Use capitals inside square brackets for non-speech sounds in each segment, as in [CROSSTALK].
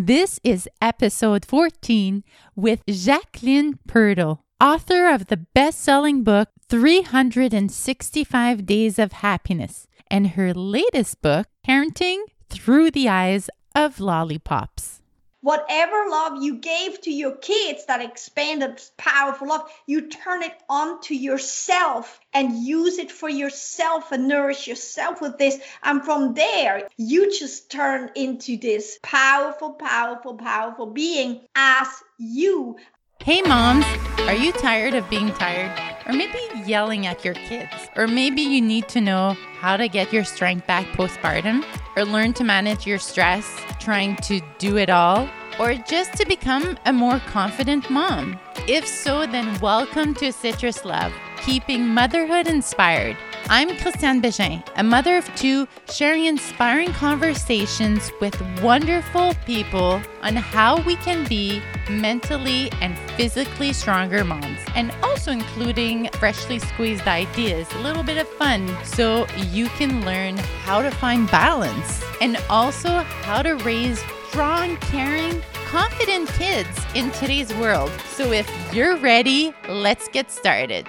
This is episode 14 with Jacqueline Pirtle, author of the best selling book 365 Days of Happiness, and her latest book, Parenting Through the Eyes of Lollipops whatever love you gave to your kids that expanded powerful love you turn it on to yourself and use it for yourself and nourish yourself with this. And from there you just turn into this powerful powerful powerful being as you Hey moms, are you tired of being tired? Or maybe yelling at your kids? Or maybe you need to know how to get your strength back postpartum? Or learn to manage your stress trying to do it all? Or just to become a more confident mom? If so, then welcome to Citrus Love, keeping motherhood inspired. I'm Christiane Bégin, a mother of two, sharing inspiring conversations with wonderful people on how we can be mentally and physically stronger moms, and also including freshly squeezed ideas, a little bit of fun, so you can learn how to find balance and also how to raise strong, caring, confident kids in today's world. So if you're ready, let's get started.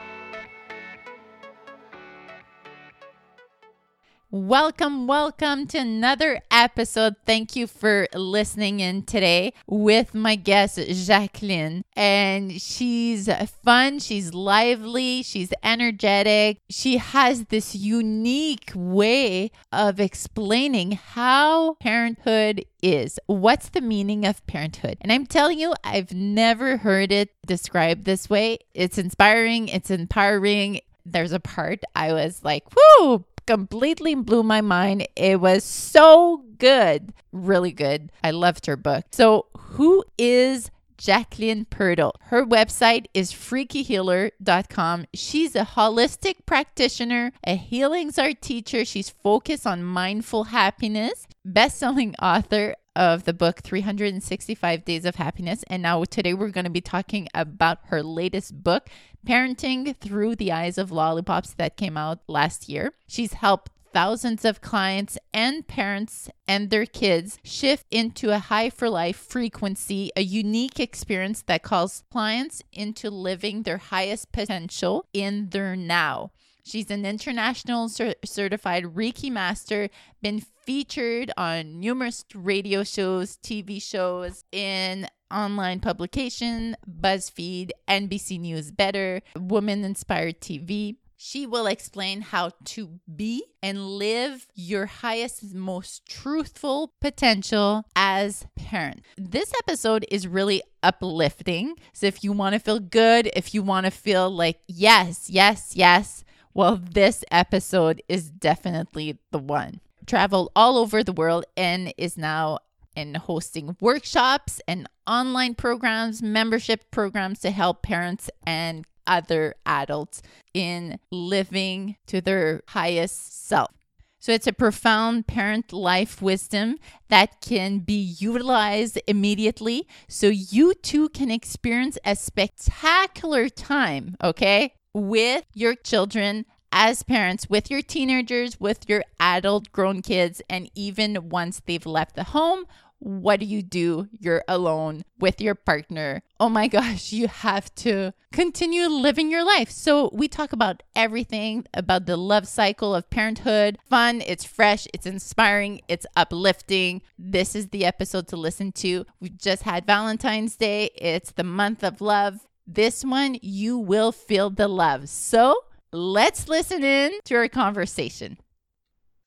Welcome, welcome to another episode. Thank you for listening in today with my guest, Jacqueline. And she's fun, she's lively, she's energetic. She has this unique way of explaining how parenthood is. What's the meaning of parenthood? And I'm telling you, I've never heard it described this way. It's inspiring, it's empowering. There's a part I was like, whoo, completely blew my mind. It was so good, really good. I loved her book. So, who is Jacqueline Pirtle. Her website is freakyhealer.com. She's a holistic practitioner, a healings art teacher. She's focused on mindful happiness, best-selling author of the book 365 Days of Happiness. And now today we're going to be talking about her latest book, Parenting Through the Eyes of Lollipops, that came out last year. She's helped thousands of clients and parents and their kids shift into a high for life frequency, a unique experience that calls clients into living their highest potential in their now. She's an international cer- certified Reiki master, been featured on numerous radio shows, TV shows, in online publication, BuzzFeed, NBC News Better, Woman Inspired TV. She will explain how to be and live your highest, most truthful potential as parent. This episode is really uplifting. So if you want to feel good, if you want to feel like, yes, yes, yes, well, this episode is definitely the one. Traveled all over the world and is now in hosting workshops and online programs, membership programs to help parents and other adults in living to their highest self. So it's a profound parent life wisdom that can be utilized immediately so you too can experience a spectacular time, okay? With your children as parents, with your teenagers, with your adult grown kids, and even once they've left the home. What do you do? You're alone with your partner. Oh my [LAUGHS] gosh, you have to continue living your life. So, we talk about everything about the love cycle of parenthood. Fun, it's fresh, it's inspiring, it's uplifting. This is the episode to listen to. We just had Valentine's Day, it's the month of love. This one, you will feel the love. So let's listen in to our conversation.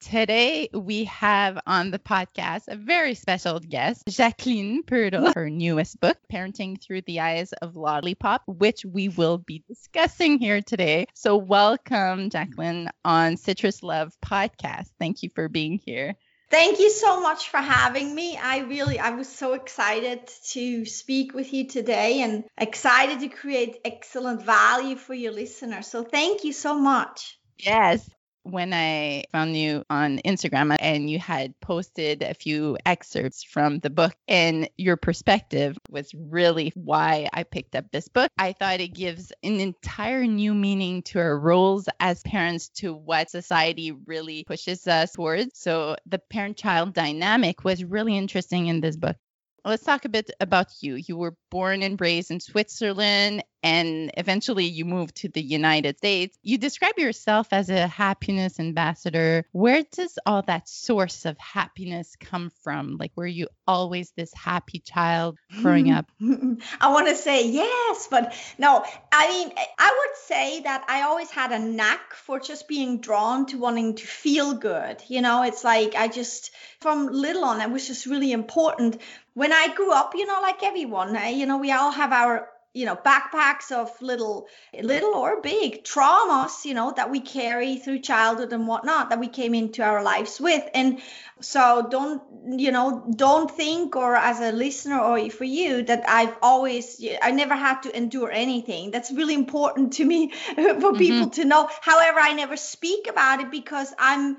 Today, we have on the podcast a very special guest, Jacqueline Pirtle, her newest book, Parenting Through the Eyes of Lollipop, which we will be discussing here today. So, welcome, Jacqueline, on Citrus Love podcast. Thank you for being here. Thank you so much for having me. I really, I was so excited to speak with you today and excited to create excellent value for your listeners. So thank you so much. Yes when I found you on Instagram and you had posted a few excerpts from the book, and your perspective was really why I picked up this book. I thought it gives an entire new meaning to our roles as parents, to what society really pushes us towards. So, the parent child dynamic was really interesting in this book. let's talk a bit about you. You were born and raised in Switzerland and eventually you moved to the United States. You describe yourself as a happiness ambassador. Where does all that source of happiness come from? Like, were you always this happy child growing up? [LAUGHS] I want to say yes, but no. I mean, I would say that I always had a knack for just being drawn to wanting to feel good. You know, it's like I just, from little on, it was just really important when I grew up, you know, like everyone, eh, you know, we all have our you know backpacks of little little or big traumas you know that we carry through childhood and whatnot that we came into our lives with. And so don't you know don't think or as a listener or for you that i've always i never had to endure anything. That's really important to me [LAUGHS] for mm-hmm. people to know. However i never speak about it because i'm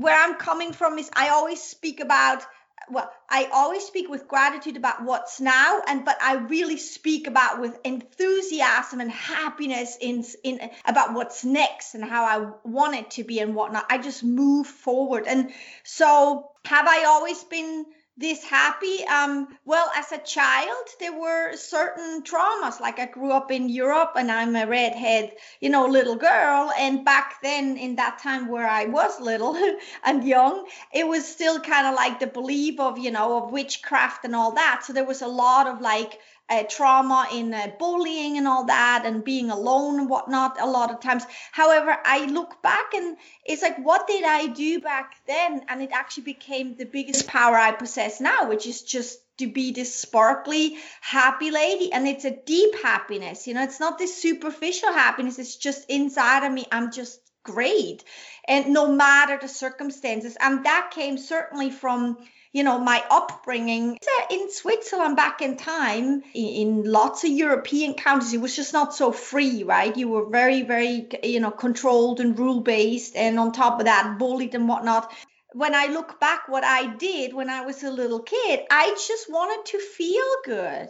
where i'm coming from is i always speak about well i always speak with gratitude about what's now and but i really speak about with enthusiasm and happiness in in about what's next and how i want it to be and whatnot. I just move forward. And so have i always been this happy um well as a child there were certain traumas. Like i grew up in europe and i'm a redhead you know little girl. And back then in that time where i was little [LAUGHS] and young it was still kind of like the belief of you know of witchcraft and all that. So there was a lot of like uh, trauma in uh, bullying and all that and being alone and whatnot a lot of times. However i look back and it's like what did i do back then? And it actually became the biggest power i possess now which is just to be this sparkly happy lady. And it's a deep happiness you know it's not this superficial happiness. It's just inside of me i'm just great. And no matter the circumstances and that came certainly from you know, my upbringing in Switzerland back in time, in lots of European countries, it was just not so free, right? You were very, very, you know, controlled and rule based, and on top of that, bullied and whatnot when I look back what I did when I was a little kid, I just wanted to feel good.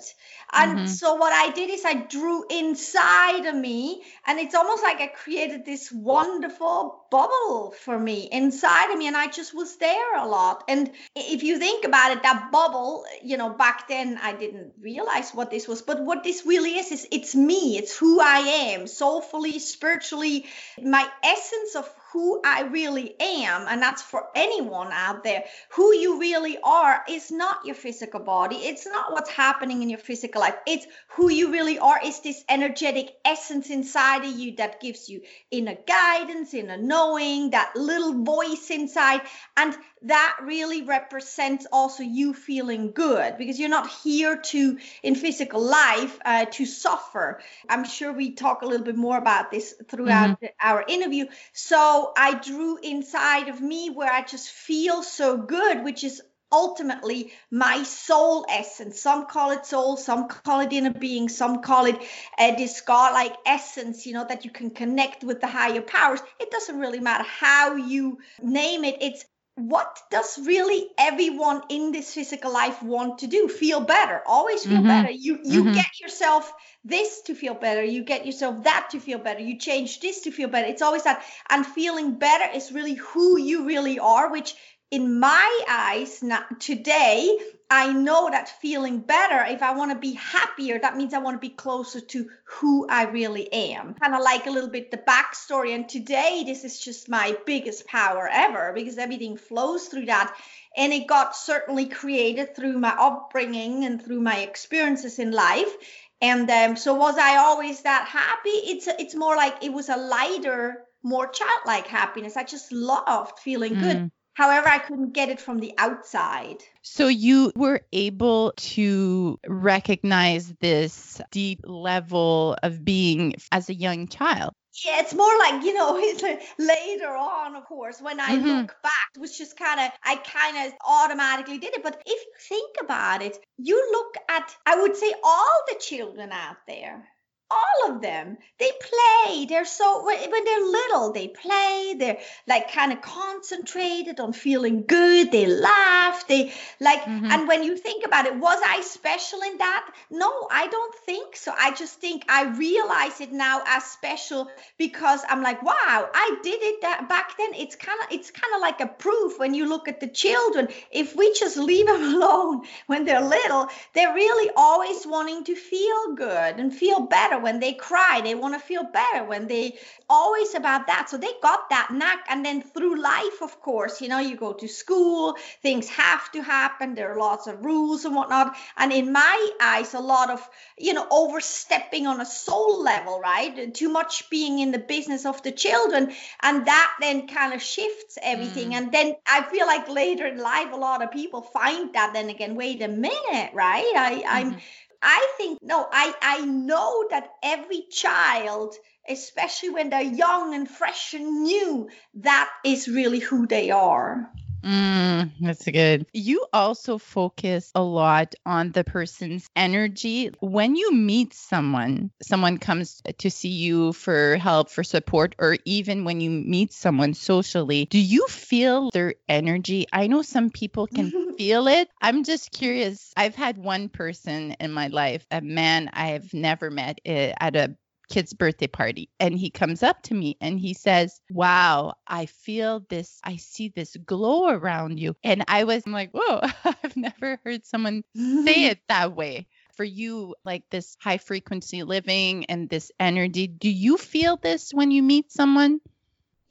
And mm-hmm. so what I did is I drew inside of me and it's almost like I created this wonderful bubble for me inside of me and I just was there a lot. And if you think about it that bubble, you know, back then I didn't realize what this was, but what this really is is it's me. It's who I am, soulfully, spiritually, my essence of who I really am, and that's for anyone out there, who you really are is not your physical body. It's not what's happening in your physical life. It's who you really are, is this energetic essence inside of you that gives you inner guidance, inner knowing, that little voice inside. And that really represents also you feeling good because you're not here to in physical life uh, to suffer i'm sure we talk a little bit more about this throughout mm-hmm. our interview so i drew inside of me where i just feel so good which is ultimately my soul essence. Some call it soul, some call it inner being, some call it uh, this God like essence, you know, that you can connect with the higher powers. It doesn't really matter how you name it. It's what does really everyone in this physical life want to do? Feel better. Always feel mm-hmm. better. You you mm-hmm. get yourself this to feel better. You get yourself that to feel better. You change this to feel better. It's always that. And feeling better is really who you really are which in my eyes not today i know that feeling better if i want to be happier that means i want to be closer to who i really am. Kind of like a little bit the backstory and today this is just my biggest power ever because everything flows through that and it got certainly created through my upbringing and through my experiences in life. And um, so was i always that happy? It's it's more like it was a lighter more childlike happiness. I just loved feeling mm. good However, I couldn't get it from the outside. So you were able to recognize this deep level of being as a young child. Yeah, it's more like, you know, [LAUGHS] it's like later on, of course, when I mm-hmm. look back, it was just kind of, I kind of automatically did it. But if you think about it, you look at, I would say, all the children out there all of them. They play. They're so when they're little they play. They're like kind of concentrated on feeling good. They laugh. They like mm-hmm. and when you think about it was i special in that? No i don't think so. I just think i realize it now as special because i'm like wow i did it that back then. It's kind of it's kind of like a proof when you look at the children. If we just leave them [LAUGHS] alone when they're little they're really always wanting to feel good and feel better when they cry they want to feel better when they always about that. So they got that knack and then through life of course you know you go to school things have to happen there are lots of rules and whatnot. And in my eyes a lot of you know overstepping on a soul level right? Too much being in the business of the children and that then kind of shifts everything. Mm. and then i feel like later in life a lot of people find that then again wait a minute right? I mm-hmm. i'm I think no, I I know that every child, especially when they're young and fresh and new, that is really who they are. Mm, that's good. You also focus a lot on the person's energy. When you meet someone, someone comes to see you for help, for support, or even when you meet someone socially, do you feel their energy? I know some people can [LAUGHS] feel it. I'm just curious. I've had one person in my life, a man I've never met uh, at a kid's birthday party and he comes up to me and he says, Wow, I feel this, I see this glow around you. And I was like, Whoa, [LAUGHS] I've never heard someone say [LAUGHS] it that way. For you, like this high frequency living and this energy, do you feel this when you meet someone?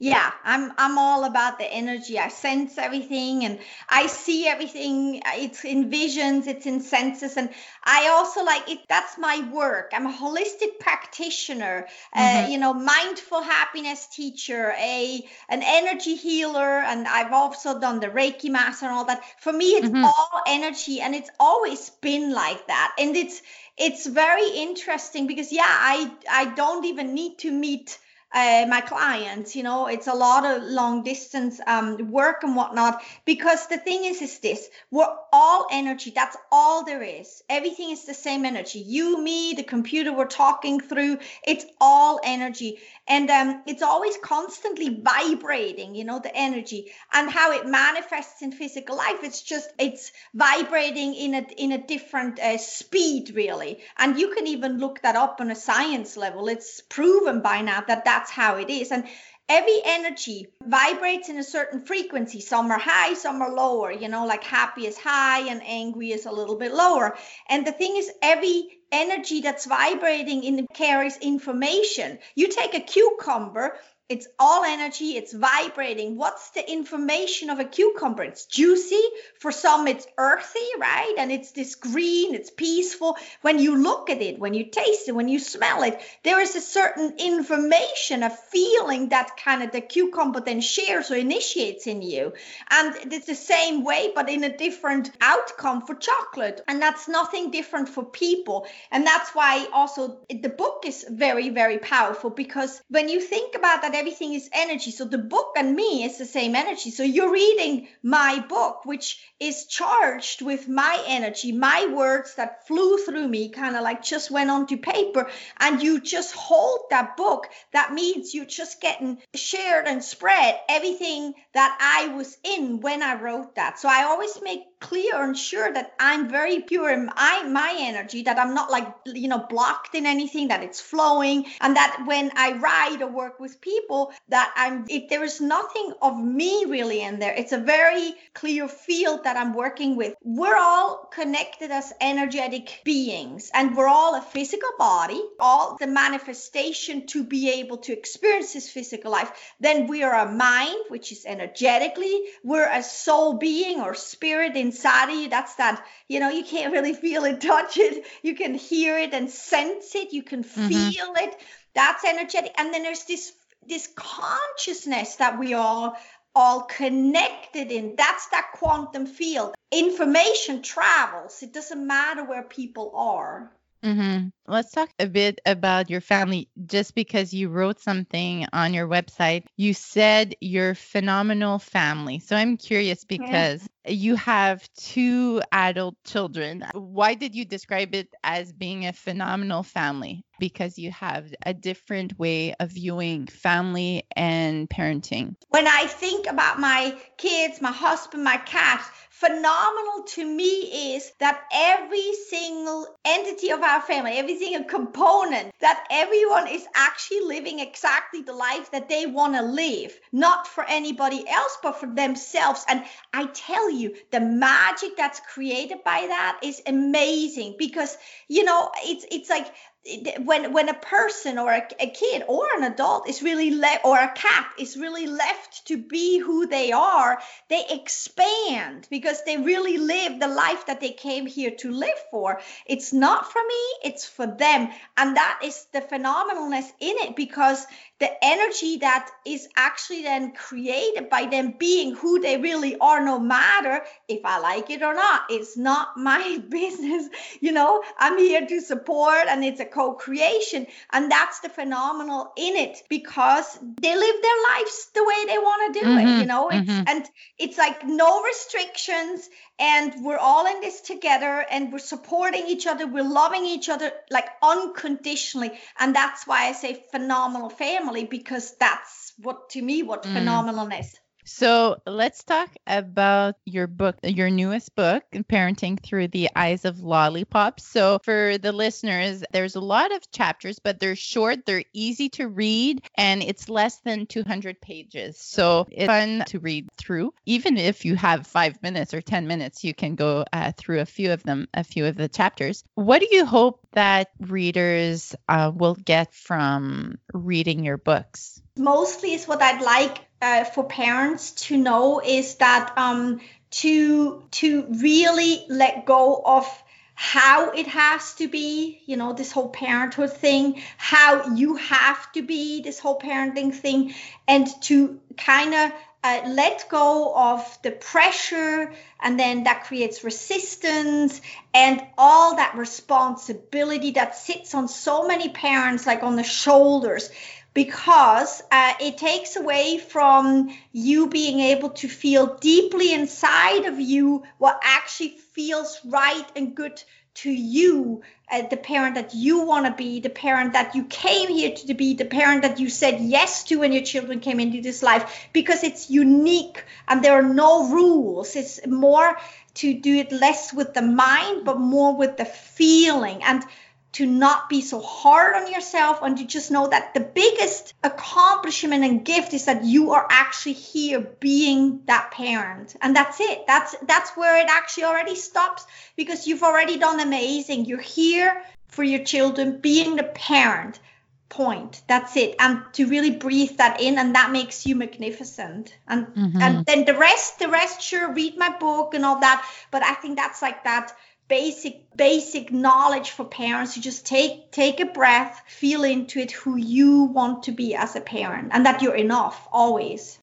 Yeah i'm i'm all about the energy. I sense everything and i see everything. It's in visions it's in senses and i also like it that's my work. I'm a holistic practitioner uh, mm-hmm. uh, you know mindful happiness teacher a an energy healer and i've also done the reiki master and all that. For me it's mm-hmm. all energy and it's always been like that. And it's it's very interesting because yeah i i don't even need to meet uh, my clients you know it's a lot of long distance um, work and whatnot. Because the thing is is this we're all energy that's all there is. Everything is the same energy. You me the computer we're talking through it's all energy. And um, it's always constantly vibrating you know the energy and how it manifests in physical life. It's just it's vibrating in a in a different uh, speed really. And you can even look that up on a science level. It's proven by now that that that's how it is and every energy vibrates in a certain frequency. Some are high, some are lower, you know, like happy is high and angry is a little bit lower. And the thing is, every energy that's vibrating in carries information. You take a cucumber it's all energy, it's vibrating. What's the information of a cucumber? It's juicy. For some, it's earthy, right? And it's this green, it's peaceful. When you look at it, when you taste it, when you smell it, there is a certain information, a feeling that kind of the cucumber then shares or initiates in you. And it's the same way, but in a different outcome for chocolate. And that's nothing different for people. And that's why also the book is very, very powerful because when you think about that, everything is energy. So the book and me is the same energy. So you're reading my book, which is charged with my energy, my words that flew through me, kind of like just went onto paper, and you just hold that book. That means you're just getting shared and spread everything that I was in when I wrote that. So I always make clear and sure that I'm very pure in I, my energy, that I'm not like, you know, blocked in anything, that it's flowing, and that when I write or work with people, that I'm, if there is nothing of me really in there, it's a very clear field that I'm working with. We're all connected as energetic beings, and we're all a physical body, all the manifestation to be able to experience this physical life. Then we are a mind, which is energetically, we're a soul being or spirit in inside of you. That's that, you know, you can't really feel it, [LAUGHS] touch it. You can hear it and sense it. You can mm-hmm. feel it. That's energetic. And then there's this this consciousness that we are all connected in. That's that quantum field. Information travels. It doesn't matter where people are. Mm-hmm. Let's talk a bit about your family. Just because you wrote something on your website, you said your phenomenal family. So I'm curious because yeah. you have two adult children. Why did you describe it as being a phenomenal family? Because you have a different way of viewing family and parenting. When I think about my kids, my husband, my cat, phenomenal to me is that every single entity of our family, every single component, that everyone is actually living exactly the life that they want to live, not for anybody else, but for themselves. And I tell you, the magic that's created by that is amazing because, you know, it's, it's like when when a person or a, a, kid or an adult is really left or a cat is really left to be who they are they expand because they really live the life that they came here to live for. It's not for me it's for them. And that is the phenomenalness in it because the energy that is actually then created by them being who they really are, no matter if I like it or not. It's not [LAUGHS] my business. You know, I'm here to support and it's a co creation. And that's the phenomenal in it because they live their lives the way they want to do mm-hmm, it, you know, mm-hmm. and it's like no restrictions and we're all in this together and we're supporting each other. We're loving each other like unconditionally. And that's why i say phenomenal family because that's what to me what mm. phenomenalness so let's talk about your book, your newest book, Parenting Through the Eyes of Lollipops. So for the listeners, there's a lot of chapters, but they're short, they're easy to read, and it's less than 200 pages. So it's fun to read through. Even if you have five minutes or 10 minutes, you can go uh, through a few of them, a few of the chapters. What do you hope that readers uh, will get from reading your books? Mostly is what I'd like uh, for parents to know is that um, to to really let go of how it has to be, you know, this whole parenthood thing, how you have to be, this whole parenting thing, and to kind of uh, let go of the pressure, and then that creates resistance and all that responsibility that sits on so many parents, like on the shoulders because uh, it takes away from you being able to feel deeply inside of you what actually feels right and good to you uh, the parent that you want to be the parent that you came here to be the parent that you said yes to when your children came into this life because it's unique and there are no rules. It's more to do it less with the mind but more with the feeling. And to not be so hard on yourself and to just know that the biggest accomplishment and gift is that you are actually here being that parent. And that's it. That's that's where it actually already stops because you've already done amazing. You're here for your children being the parent. Point. That's it. And to really breathe that in and that makes you magnificent. And mm-hmm. and then the rest the rest sure read my book and all that. But i think that's like that basic basic knowledge for parents. To just take take a breath feel into it who you want to be as a parent and that you're enough always.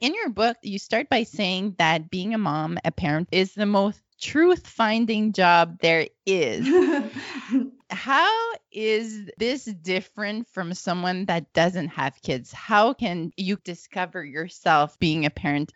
In your book you start by saying that being a mom a parent is the most truth finding job there is. [LAUGHS] How is this different from someone that doesn't have kids? How can you discover yourself being a parent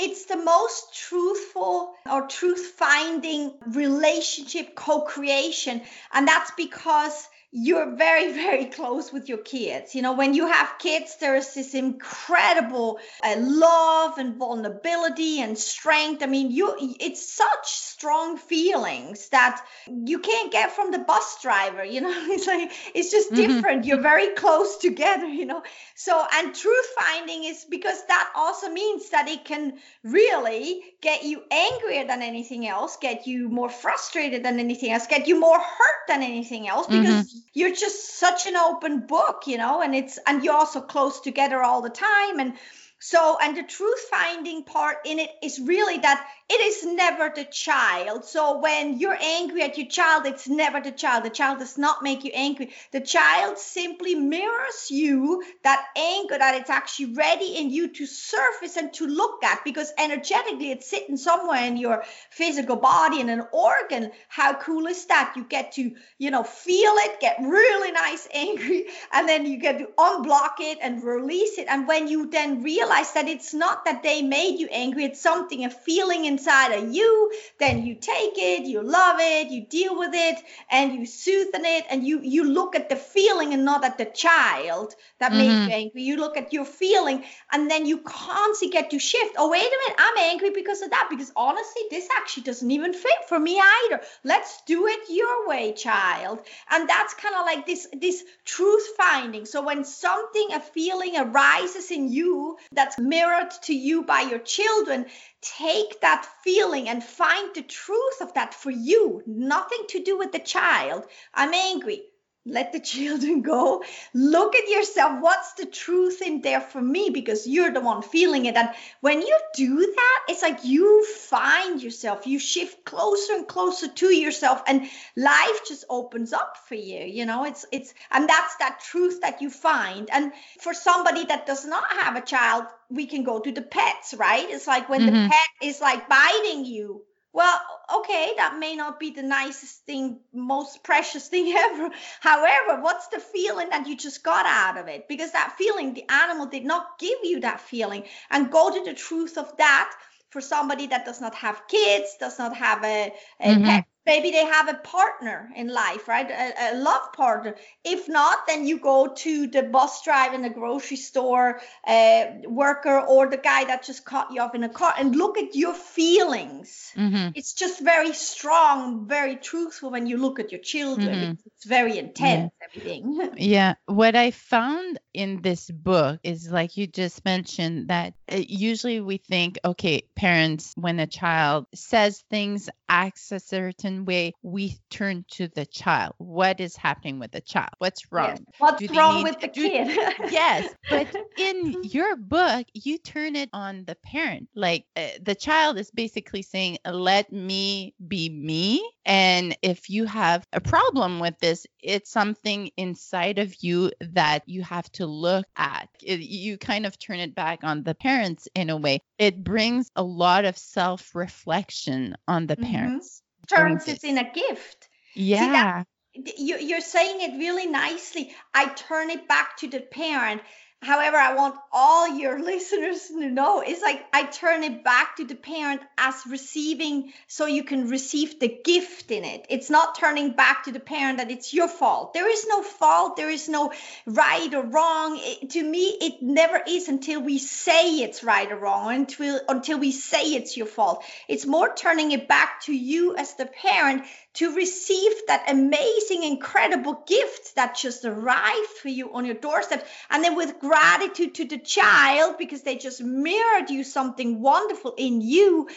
it's the most truthful or truth finding relationship co creation. And that's because you're very [LAUGHS] very close with your kids. You know when you have kids there's this incredible uh, love and vulnerability and strength. I mean you it's such strong feelings that you can't get from the bus driver you know? [LAUGHS] It's like it's just mm-hmm. different. You're very close together you know? So and truth finding is because that also means that it can really get you angrier than anything else get you more frustrated than anything else get you more hurt than anything else because mm-hmm you're just such an open book, you know, and it's and you're also close together all the time. And so, and the truth finding part in it is really that it is never the child. So when you're angry at your child, it's never the child. The child does not make you angry. The child simply mirrors you that anger that it's actually ready in you to surface and to look at because energetically it's sitting somewhere in your physical body in an organ. How cool is that? You get to, you know, feel it, get really nice [LAUGHS] angry, and then you get to unblock it and release it. And when you then realize realize that it's not that they made you angry. It's something a feeling inside of you. Then you take it you love it you deal with it and you soothe it and you you look at the feeling and not at the child that mm-hmm. made you angry. You look at your feeling and then you constantly get to shift. Oh wait a minute i'm angry because of that because honestly this actually doesn't even fit for me either. Let's do it your way child. And that's kind of like this this truth finding. So when something a feeling arises in you that's mirrored to you by your children take that feeling and find the truth of that for you. Nothing to do with the child. I'm angry let the children go. Look at yourself. What's the truth in there for me? Because you're the one feeling it. And when you do that it's like you find yourself. You shift closer and closer to yourself and life just opens up for you you know? It's it's and that's that truth that you find. And for somebody that does not have a child we can go to the pets right? It's like when mm-hmm. the pet is like biting you well, okay, that may not be the nicest thing, most precious thing [LAUGHS] ever. However, what's the feeling that you just got out of it? Because that feeling, the animal did not give you that feeling. And go to the truth of that for somebody that does not have kids, does not have a, a mm-hmm. pet maybe they have a partner in life right? A, a, love partner. If not then you go to the bus driver in the grocery store uh, worker or the guy that just cut you off in a car and look at your feelings. Mm-hmm. it's just very strong very truthful when you look at your children. Mm-hmm. it's, it's, very intense everything. [LAUGHS] Yeah. What i found in this book is like you just mentioned that uh, usually we think okay parents when a child says things acts a certain way we turn to the child. What is happening with the child? What's wrong? Yes. What's wrong with the do, kid? [LAUGHS] yes, but in [LAUGHS] your book, you turn it on the parent. Like uh, the child is basically saying, "Let me be me." And if you have a problem with this, it's something inside of you that you have to look at. It, you kind of turn it back on the parents in a way. It brings a lot of self reflection on the mm-hmm. parents turns it in a gift. Yeah. See, that, you, you're saying it really nicely. I turn it back to the parent. However, I want all your [LAUGHS] listeners to know is like I turn it back to the parent as receiving so you can receive the gift in it. It's not turning back to the parent that it's your fault. There is no fault, there is no right or wrong. It, to me, it never is until we say it's right or wrong, until until we say it's your fault. It's more turning it back to you as the parent to receive that amazing, incredible gift that just arrived for you on your doorstep. And then with gratitude to the child, because they just mirrored you something wonderful in you,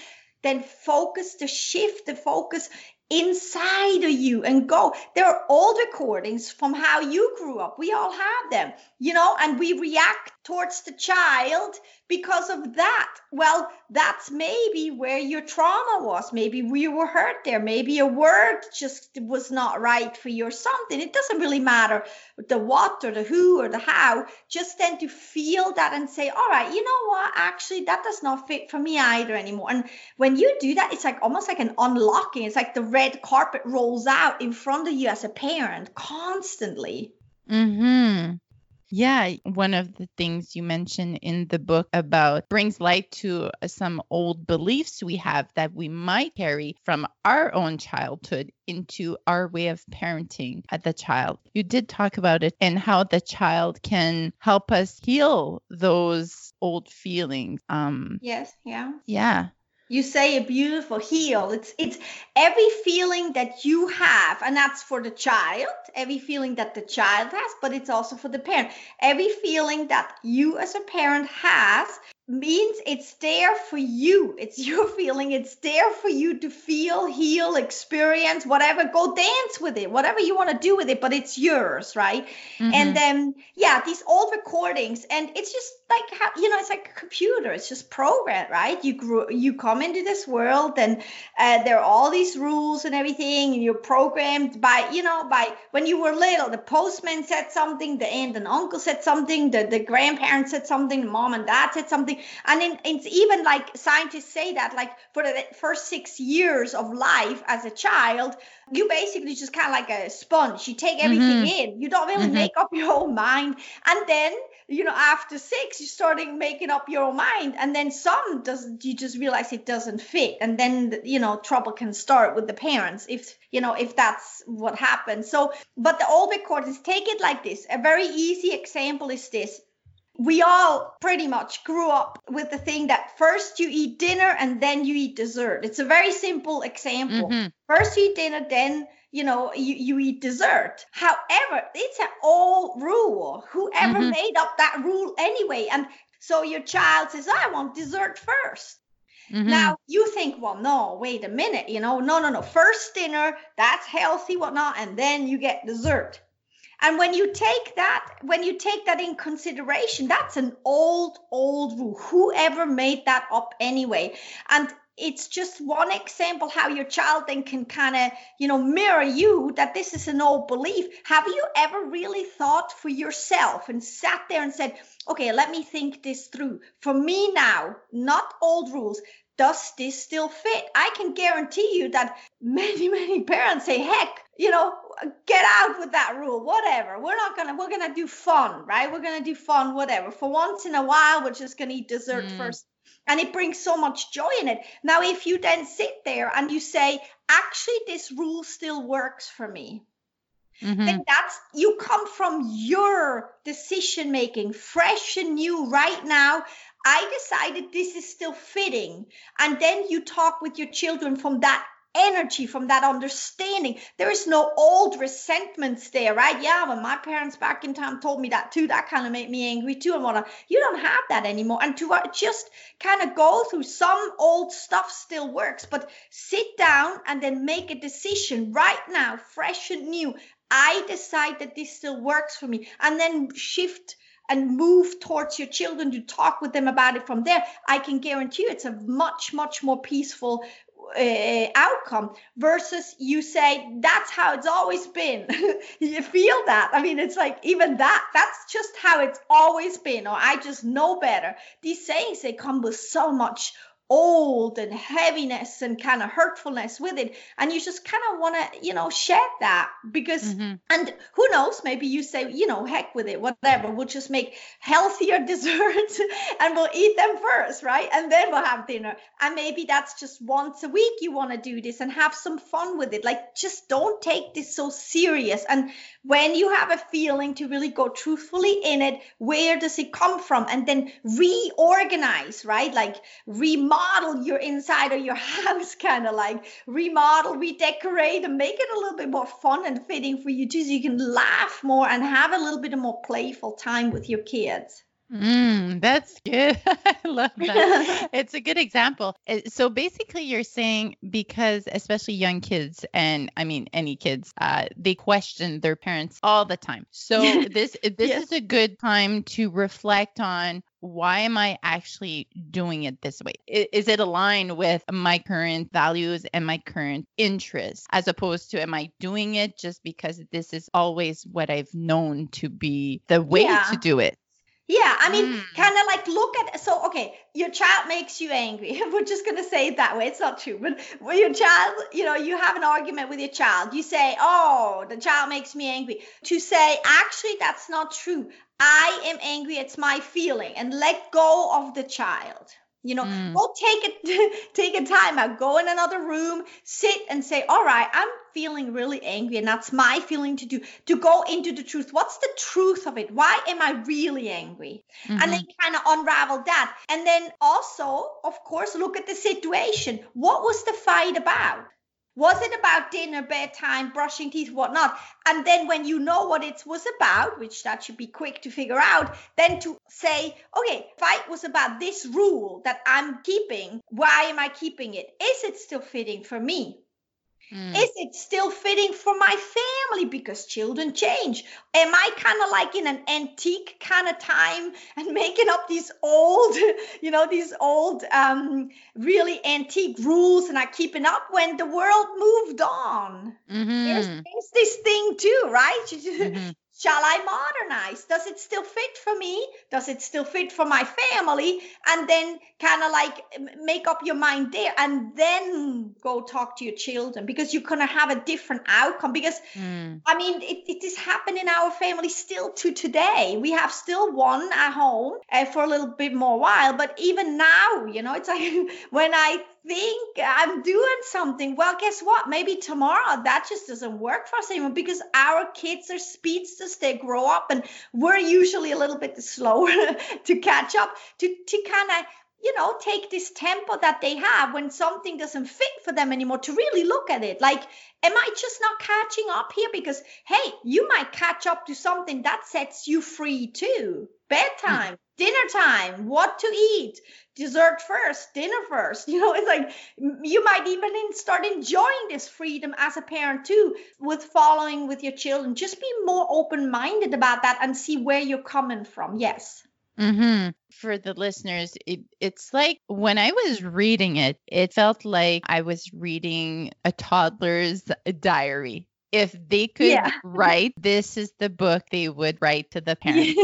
then focus the shift, the focus inside of you and go. There are old recordings from how you grew up. We all have them, you know, and we react towards the child because of that. Well, that's maybe where your trauma was. Maybe you were hurt there. Maybe a word just was not right for you or something. It doesn't really matter the what or the who or the how. Just then to feel that and say, all right, you know what? Actually, that does not fit for me either anymore. And when you do that, it's like almost like an unlocking. It's like the red carpet rolls out in front of you as a parent constantly. Hmm. Yeah, one of the things you mentioned in the book about brings light to uh, some old beliefs we have that we might carry from our own childhood into our way of parenting at the child. You did talk about it and how the child can help us heal those old feelings. Um Yes, yeah. Yeah you say a beautiful heal it's it's every feeling that you have and that's for the child every feeling that the child has but it's also for the parent. Every feeling that you as a parent has means it's there for you. It's [LAUGHS] your feeling. It's there for you to feel, heal, experience, whatever. Go dance with it, whatever you want to do with it, but it's yours, right? Mm-hmm. And then, yeah, these old recordings, and it's just like how you know, it's like a computer. It's just programmed, right? You grew, you come into this world, and uh, there are all these rules and everything, and you're programmed by, you know, by when you were little. The postman said something, the aunt and uncle said something, the the grandparents said something, mom and dad said something something and in, it's even like scientists say that like for the first six years of life as a child you basically just kind of like a sponge. You take everything mm-hmm. in. You don't really mm-hmm. make up your own mind. And then you know after six you're starting making up your own mind. And then some doesn't you just realize it doesn't fit. And then you know trouble can start with the parents if you know if that's what happens so but the old record is take it like this. A very easy example is this we all pretty much grew up with the thing that first you eat dinner and then you eat dessert. It's a very simple example. Mm-hmm. First you eat dinner, then you know you, you eat dessert. However, it's an old rule. Whoever mm-hmm. made up that rule anyway, and so your child says, "I want dessert 1st Mm-hmm. Now you think, well, no, wait a minute, you know, no, no, no. First dinner, that's healthy, whatnot, and then you get dessert. And when you take that, when you take that in consideration, that's an old, old rule. Whoever made that up anyway? And it's just one example how your child then can kind of you know mirror you that this is an old belief have you ever really thought for yourself and sat there and said okay let me think this through for me now not old rules does this still fit i can guarantee you that [LAUGHS] many many parents say heck you know get out with that rule whatever we're not gonna we're gonna do fun right we're gonna do fun whatever for once in a while we're just gonna eat dessert mm. first and it brings so much joy in it now if you then sit there and you say actually this rule still works for me mm-hmm. then that's you come from your decision making fresh and new right now I decided this is still fitting. And then you talk with your children from that energy from that understanding. There is no old resentments there, right? Yeah, when my parents back in time told me that too, that kind of made me angry too. And wanna, you don't have that anymore. And to uh, just kind of go through some old stuff still works, but sit down and then make a decision right now, fresh and new. I decide that this still works for me, and then shift and move towards your children to talk with them about it from there, I can guarantee you it's a much, much more peaceful uh, outcome versus you say that's how it's always been. [LAUGHS] You feel that? I mean it's like even that that's just how it's always been or i just know better. These sayings they come with so much old and heaviness and kind of hurtfulness with it. And you just kind of want to you know shed that because mm-hmm. and who knows maybe you say you know heck with it whatever. We'll just make healthier [LAUGHS] desserts and we'll eat them first right? And then we'll have dinner. And maybe that's just once a week you want to do this and have some fun with it. Like just don't take this so serious. And when you have a feeling to really go truthfully in it where does it come from? And then reorganize right? Like remodel your inside of your [LAUGHS] house kind of like remodel redecorate and make it a little bit more fun and fitting for you too so you can laugh more and have a little bit of more playful time with your kids Mm, that's good. [LAUGHS] I love that. [LAUGHS] it's a good example. Uh, so basically, you're saying because, especially young kids, and I mean any kids, uh, they question their parents all the time. So [LAUGHS] this this yes. is a good time to reflect on why am I actually doing it this way? Is it aligned with my current values and my current interests, as opposed to am I doing it just because this is always what I've known to be the way yeah. to do it? Yeah, I mean, mm. kind of like look at so okay, your child makes you angry. [LAUGHS] We're just gonna say it that way. It's not true, but when your child, you know, you have an argument with your child, you say, "Oh, the child makes me angry." To say, actually, that's not true. I am angry. It's my feeling, and let go of the child. You know, mm. go take it, [LAUGHS] take a time out, go in another room, sit and say, all right, I'm feeling really angry and that's my feeling to do, to go into the truth. What's the truth of it? Why am I really angry? Mm-hmm. And then mm-hmm. kind of unravel that. And then also, of course, look at the situation. What was the fight about? Was it about dinner, bedtime, brushing teeth, whatnot? And then when you know what it was about, which that should be quick to figure out, then to say, okay, fight was about this rule that I'm keeping. Why am I keeping it? Is it still fitting for me? Mm. Is it still fitting for my family? Because children change. Am I kind of like in an antique kind of time and [LAUGHS] making up these old, [LAUGHS] you know, these old, um, really antique rules and I keeping up when the world moved on? Mm-hmm. There's, there's, this thing too, right? [LAUGHS] Mm-hmm. Shall I modernize? Does it still fit for me? Does it still fit for my family? And then kind of like make up your mind there and then go talk to your children because you're going to have a different outcome. Because mm. I mean, it, it is happening in our family still to today. We have still one at home uh, for a little bit more while, but even now, you know, it's like [LAUGHS] when I think I'm doing something. Well, guess what? Maybe tomorrow that just doesn't work for us anymore because our kids are speedsters. They grow up and we're usually a little bit slower [LAUGHS] to catch up to, to kind of you know, take this tempo that they have when something doesn't fit for them anymore to really look at it. Like, am I just not catching up here? Because, hey, you might catch up to something that sets you free too. Bedtime, mm. dinner time, what to eat, dessert first, dinner first. [LAUGHS] You know, it's like you might even start enjoying this freedom as a parent too with following with your children. Just be more open minded about that and see where you're coming from. Yes. Mm-hmm. For the listeners, it, it's like when I was reading it, it felt like I was reading a toddler's diary. If they could yeah. write, this is the book they would write to the [LAUGHS] parents.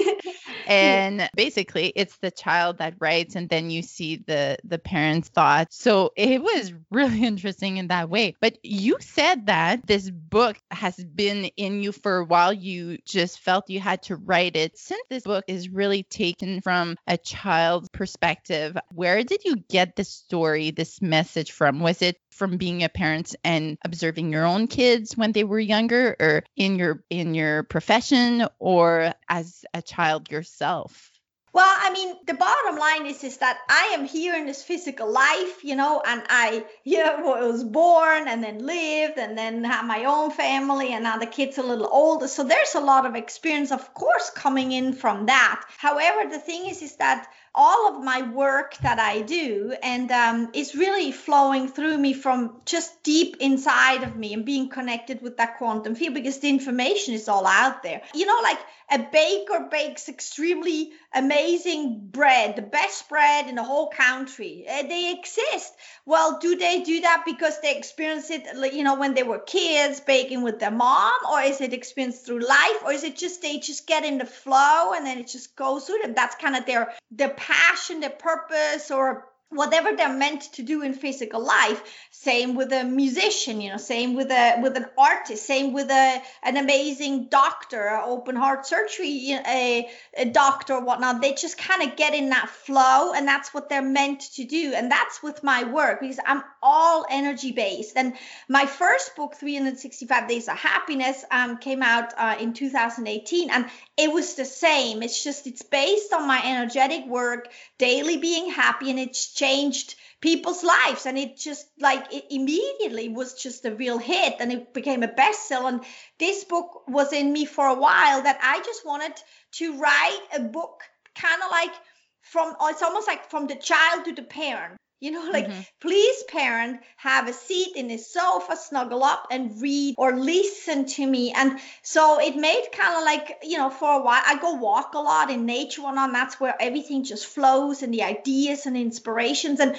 and basically it's the child that writes and then you see the the parents thoughts. So it was really [LAUGHS] interesting in that way. But you said that this book has been in you for a while. You just felt you had to write it. Since this book is really taken from a child's perspective where did you get the story this message from? Was it from being a parent and observing your own kids when they were younger or in your in your profession or as a child yourself well, I mean, the bottom line is is that I am here in this physical life, you know, and I, [LAUGHS] know, was born and then lived and then have my own family, and now the kids a little older. So there's a lot of experience, of course, coming in from that. However, the thing is, is that all of my work that I do and um, is really flowing through me from just deep inside of me and being connected with that quantum field because the information is all out there. You know, like a baker bakes extremely amazing bread, the best bread in the whole country. Uh, they exist. Well, do they do that because they experienced it, you know, when they were kids baking with their mom, or is it experienced through life, or is it just they just get in the flow and then it just goes through them? That's kind of their their passion, their purpose, or whatever they're meant to do in physical life same with a musician you know same with a with an artist same with a an amazing doctor open heart surgery a, a doctor or whatnot. They just kind of get in that flow and that's what they're meant to do. And that's with my work because i'm all energy based. And my first book 365 days of happiness um, came out uh, in 2018 and it was the same. It's just it's based on my energetic work daily being happy and it's changed people's lives. And it just like it immediately was just a real hit and it became a bestseller. And this book was in me for a while that i just wanted to write a book kind of like from it's almost like from the child to the parent you know, like, mm-hmm. please, parent, have a seat in the sofa, snuggle up and read or listen to me. And so it made kind of like, you know, for a while, I go walk a lot in nature and on. That's where everything just flows and the ideas and inspirations. And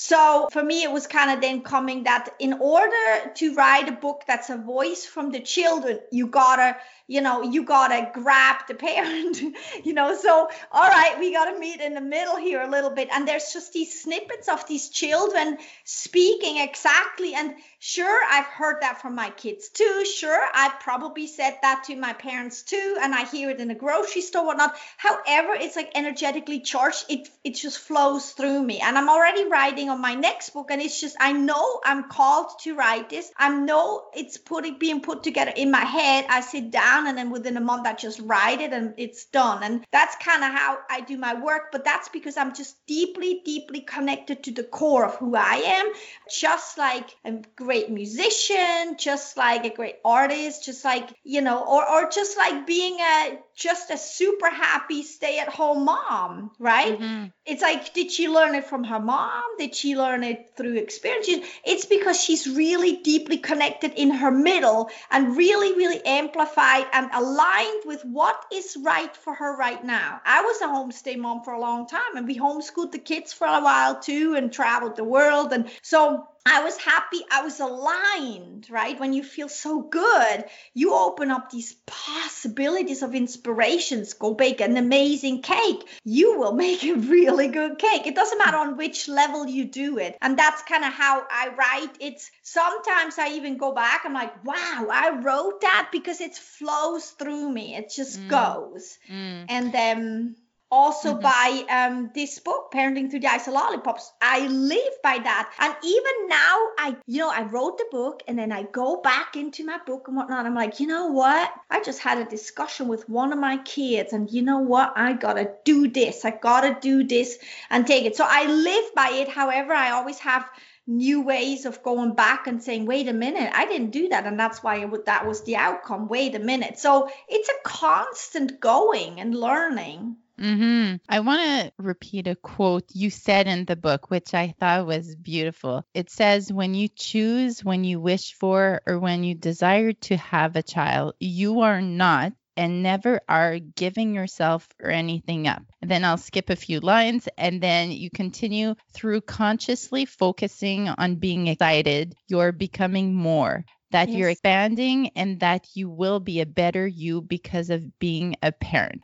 so for me, it was kind of then coming that in order to write a book that's a voice from the children, you gotta you know, you gotta grab the parent, [LAUGHS] you know. So, all right, we gotta meet in the middle here a little bit. And there's just these snippets of these children speaking exactly. And sure, I've heard that from my kids too. Sure, I've probably said that to my parents too, and I hear it in the grocery store, whatnot. However, it's like energetically charged. It it just flows through me. And I'm already writing on my next book, and it's just I know I'm called to write this. I know it's putting being put together in my head. I sit down and then within a month I just write it and it's done. And that's kind of how I do my work. But that's because I'm just deeply, deeply connected to the core of who I am. Just like a great musician, just like a great artist, just like, you know, or, or just like being a just a super happy stay at home mom, right? Mm-hmm. It's like, did she learn it from her mom? Did she learn it through experience? It's because she's really deeply connected in her middle and really, really amplified and aligned with what is right for her right now. I was a homestay mom for a long time and we homeschooled the kids for a while too and traveled the world. And so I was happy. I was aligned, right? When you feel so good, you open up these possibilities of inspirations. Go bake an amazing cake. You will make a really good cake. It doesn't matter on which level you do it. And that's kind of how I write. It's sometimes I even go back. I'm like, wow, I wrote that because it flows through me. It just mm. goes. Mm. And then also mm-hmm. by um, this book parenting through the eyes of lollipops. I live by that. And even now i you know i wrote the book and then i go back into my book and whatnot. I'm like you know what? I just had a discussion with one of my kids and you know what? I gotta do this. I gotta do this and take it. So i live by it. However i always have new ways of going back and saying wait a minute. I didn't do that. And that's why would, that was the outcome. Wait a minute. So it's a constant going and learning Mm-hmm. I want to repeat a quote you said in the book, which I thought was beautiful. It says, When you choose, when you wish for, or when you desire to have a child, you are not and never are giving yourself or anything up. And then I'll skip a few lines and then you continue through consciously focusing on being excited, you're becoming more. That yes. you're expanding and that you will be a better you because of being a parent.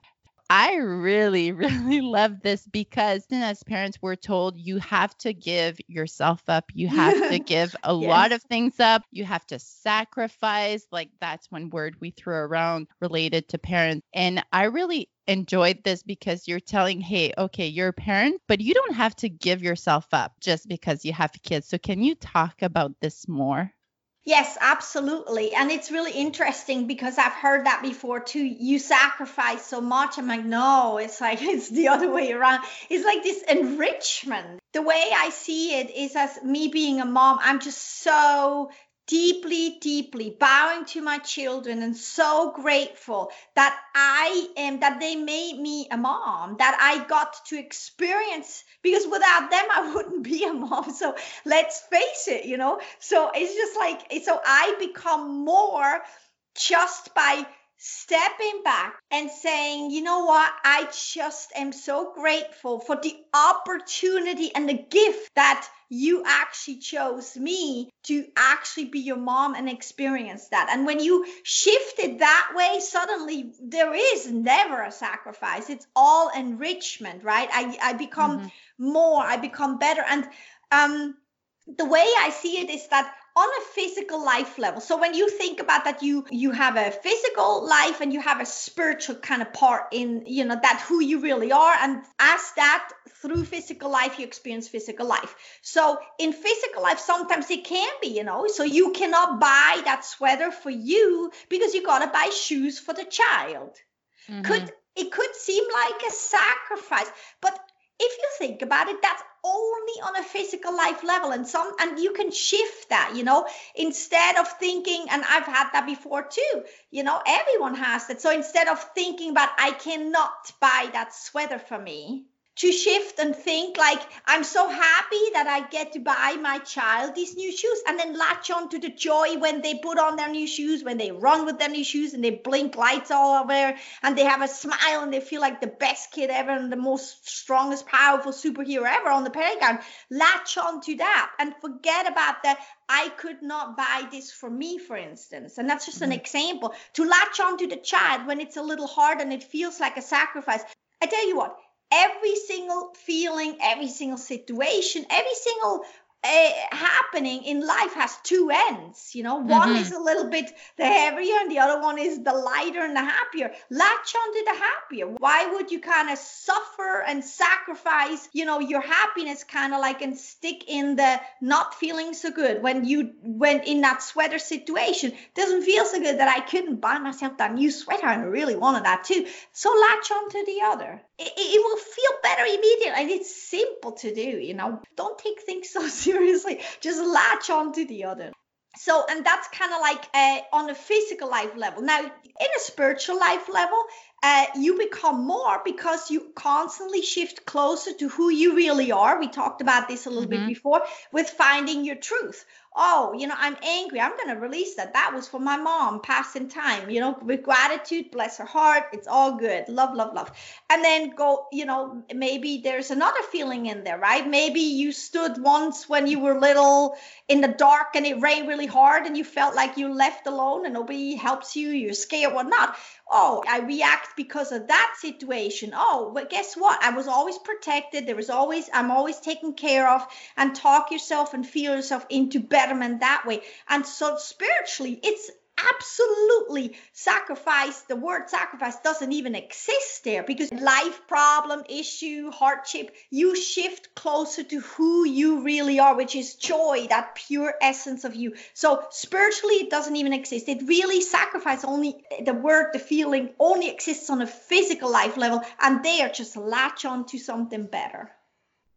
I really, [LAUGHS] really love this because then as parents, we're told you have to give yourself up. You have to [LAUGHS] give a yes. lot of things up. You have to sacrifice. Like that's one word we throw around related to parents. And I really enjoyed this because you're telling, hey, okay, you're a parent, but you don't have to give yourself up just because you have kids. So can you talk about this more? Yes, absolutely. And it's really interesting because I've heard that before too. You sacrifice so much. I'm like, no, it's like [LAUGHS] it's the other way around. It's like this enrichment. The way I see it is as me being a mom, I'm just so deeply, deeply bowing to my children and so grateful that I am, that they made me a mom, that I got to experience, because without them, I [LAUGHS] wouldn't be a mom. So let's face it, you know? So it's just like, so I become more just by stepping back and saying, you know what, I just am so grateful for the opportunity and the gift that you actually chose me to actually be your mom and experience that. And when you shift it that way, suddenly there is never a sacrifice. It's all enrichment, right? I, I become mm-hmm. more, I become better. And um, the way I see it is that on a physical life level. So when you think about that you you have a physical life and you have a spiritual kind of part in you know that who you really are and as that through physical life you experience physical life. So in physical life sometimes it can be you know so you cannot buy that sweater for you because you got to buy shoes for the child. Mm-hmm. could it could seem like a sacrifice but if you think about it that's only on a physical life level and some and you can shift that you know instead of thinking and i've had that before too you know everyone has that so instead of thinking about i cannot buy that sweater for me to shift and think like i'm so happy that i get to buy my child these new shoes and then latch on to the joy when they put on their new shoes when they run with their new shoes and they blink lights all over and they have a smile and they feel like the best kid ever and the most strongest powerful superhero ever on the playground latch on to that and forget about that I could not buy this for me, for instance. And that's just an mm-hmm. example. To latch on to the child when it's a little hard and it feels like a sacrifice. I tell you what, every single feeling, every single situation, every single uh, happening in life has two ends. You know, one mm-hmm. is a little bit the heavier, and the other one is the lighter and the happier. Latch onto the happier. Why would you kind of suffer and sacrifice, you know, your happiness kind of like and stick in the not feeling so good when you went in that sweater situation? Doesn't feel so good that I couldn't buy myself that new sweater, and I really wanted that too. So latch onto the other. It, it will feel better immediately, and it's simple to do. You know, don't take things [LAUGHS] so seriously. Just latch onto the other. So and that's kind of like uh, on a physical life level. Now in a spiritual life level uh, you become more because you constantly shift closer to who you really are. We talked about this a little mm-hmm. bit before with finding your truth oh, you know, I'm angry. I'm going to release that. That was for my mom, passing time, you know, with gratitude, bless her heart. It's all good. Love, love, love. And then go, you know, maybe there's another feeling in there, right? Maybe you stood once when you were little in the dark and it rained really hard and you felt like you left alone and nobody helps you, you're scared, whatnot. Oh, I react because of that situation. Oh, but guess what? I was always protected. There was always, I'm always taken care of and talk yourself and feel yourself into betterment that way. And so spiritually, it's absolutely sacrifice the word sacrifice doesn't even exist there because life problem issue hardship you shift closer to who you really are which is joy that pure essence of you so spiritually it doesn't even exist it really sacrifice only the word the feeling only exists on a physical life level and they are just latch on to something better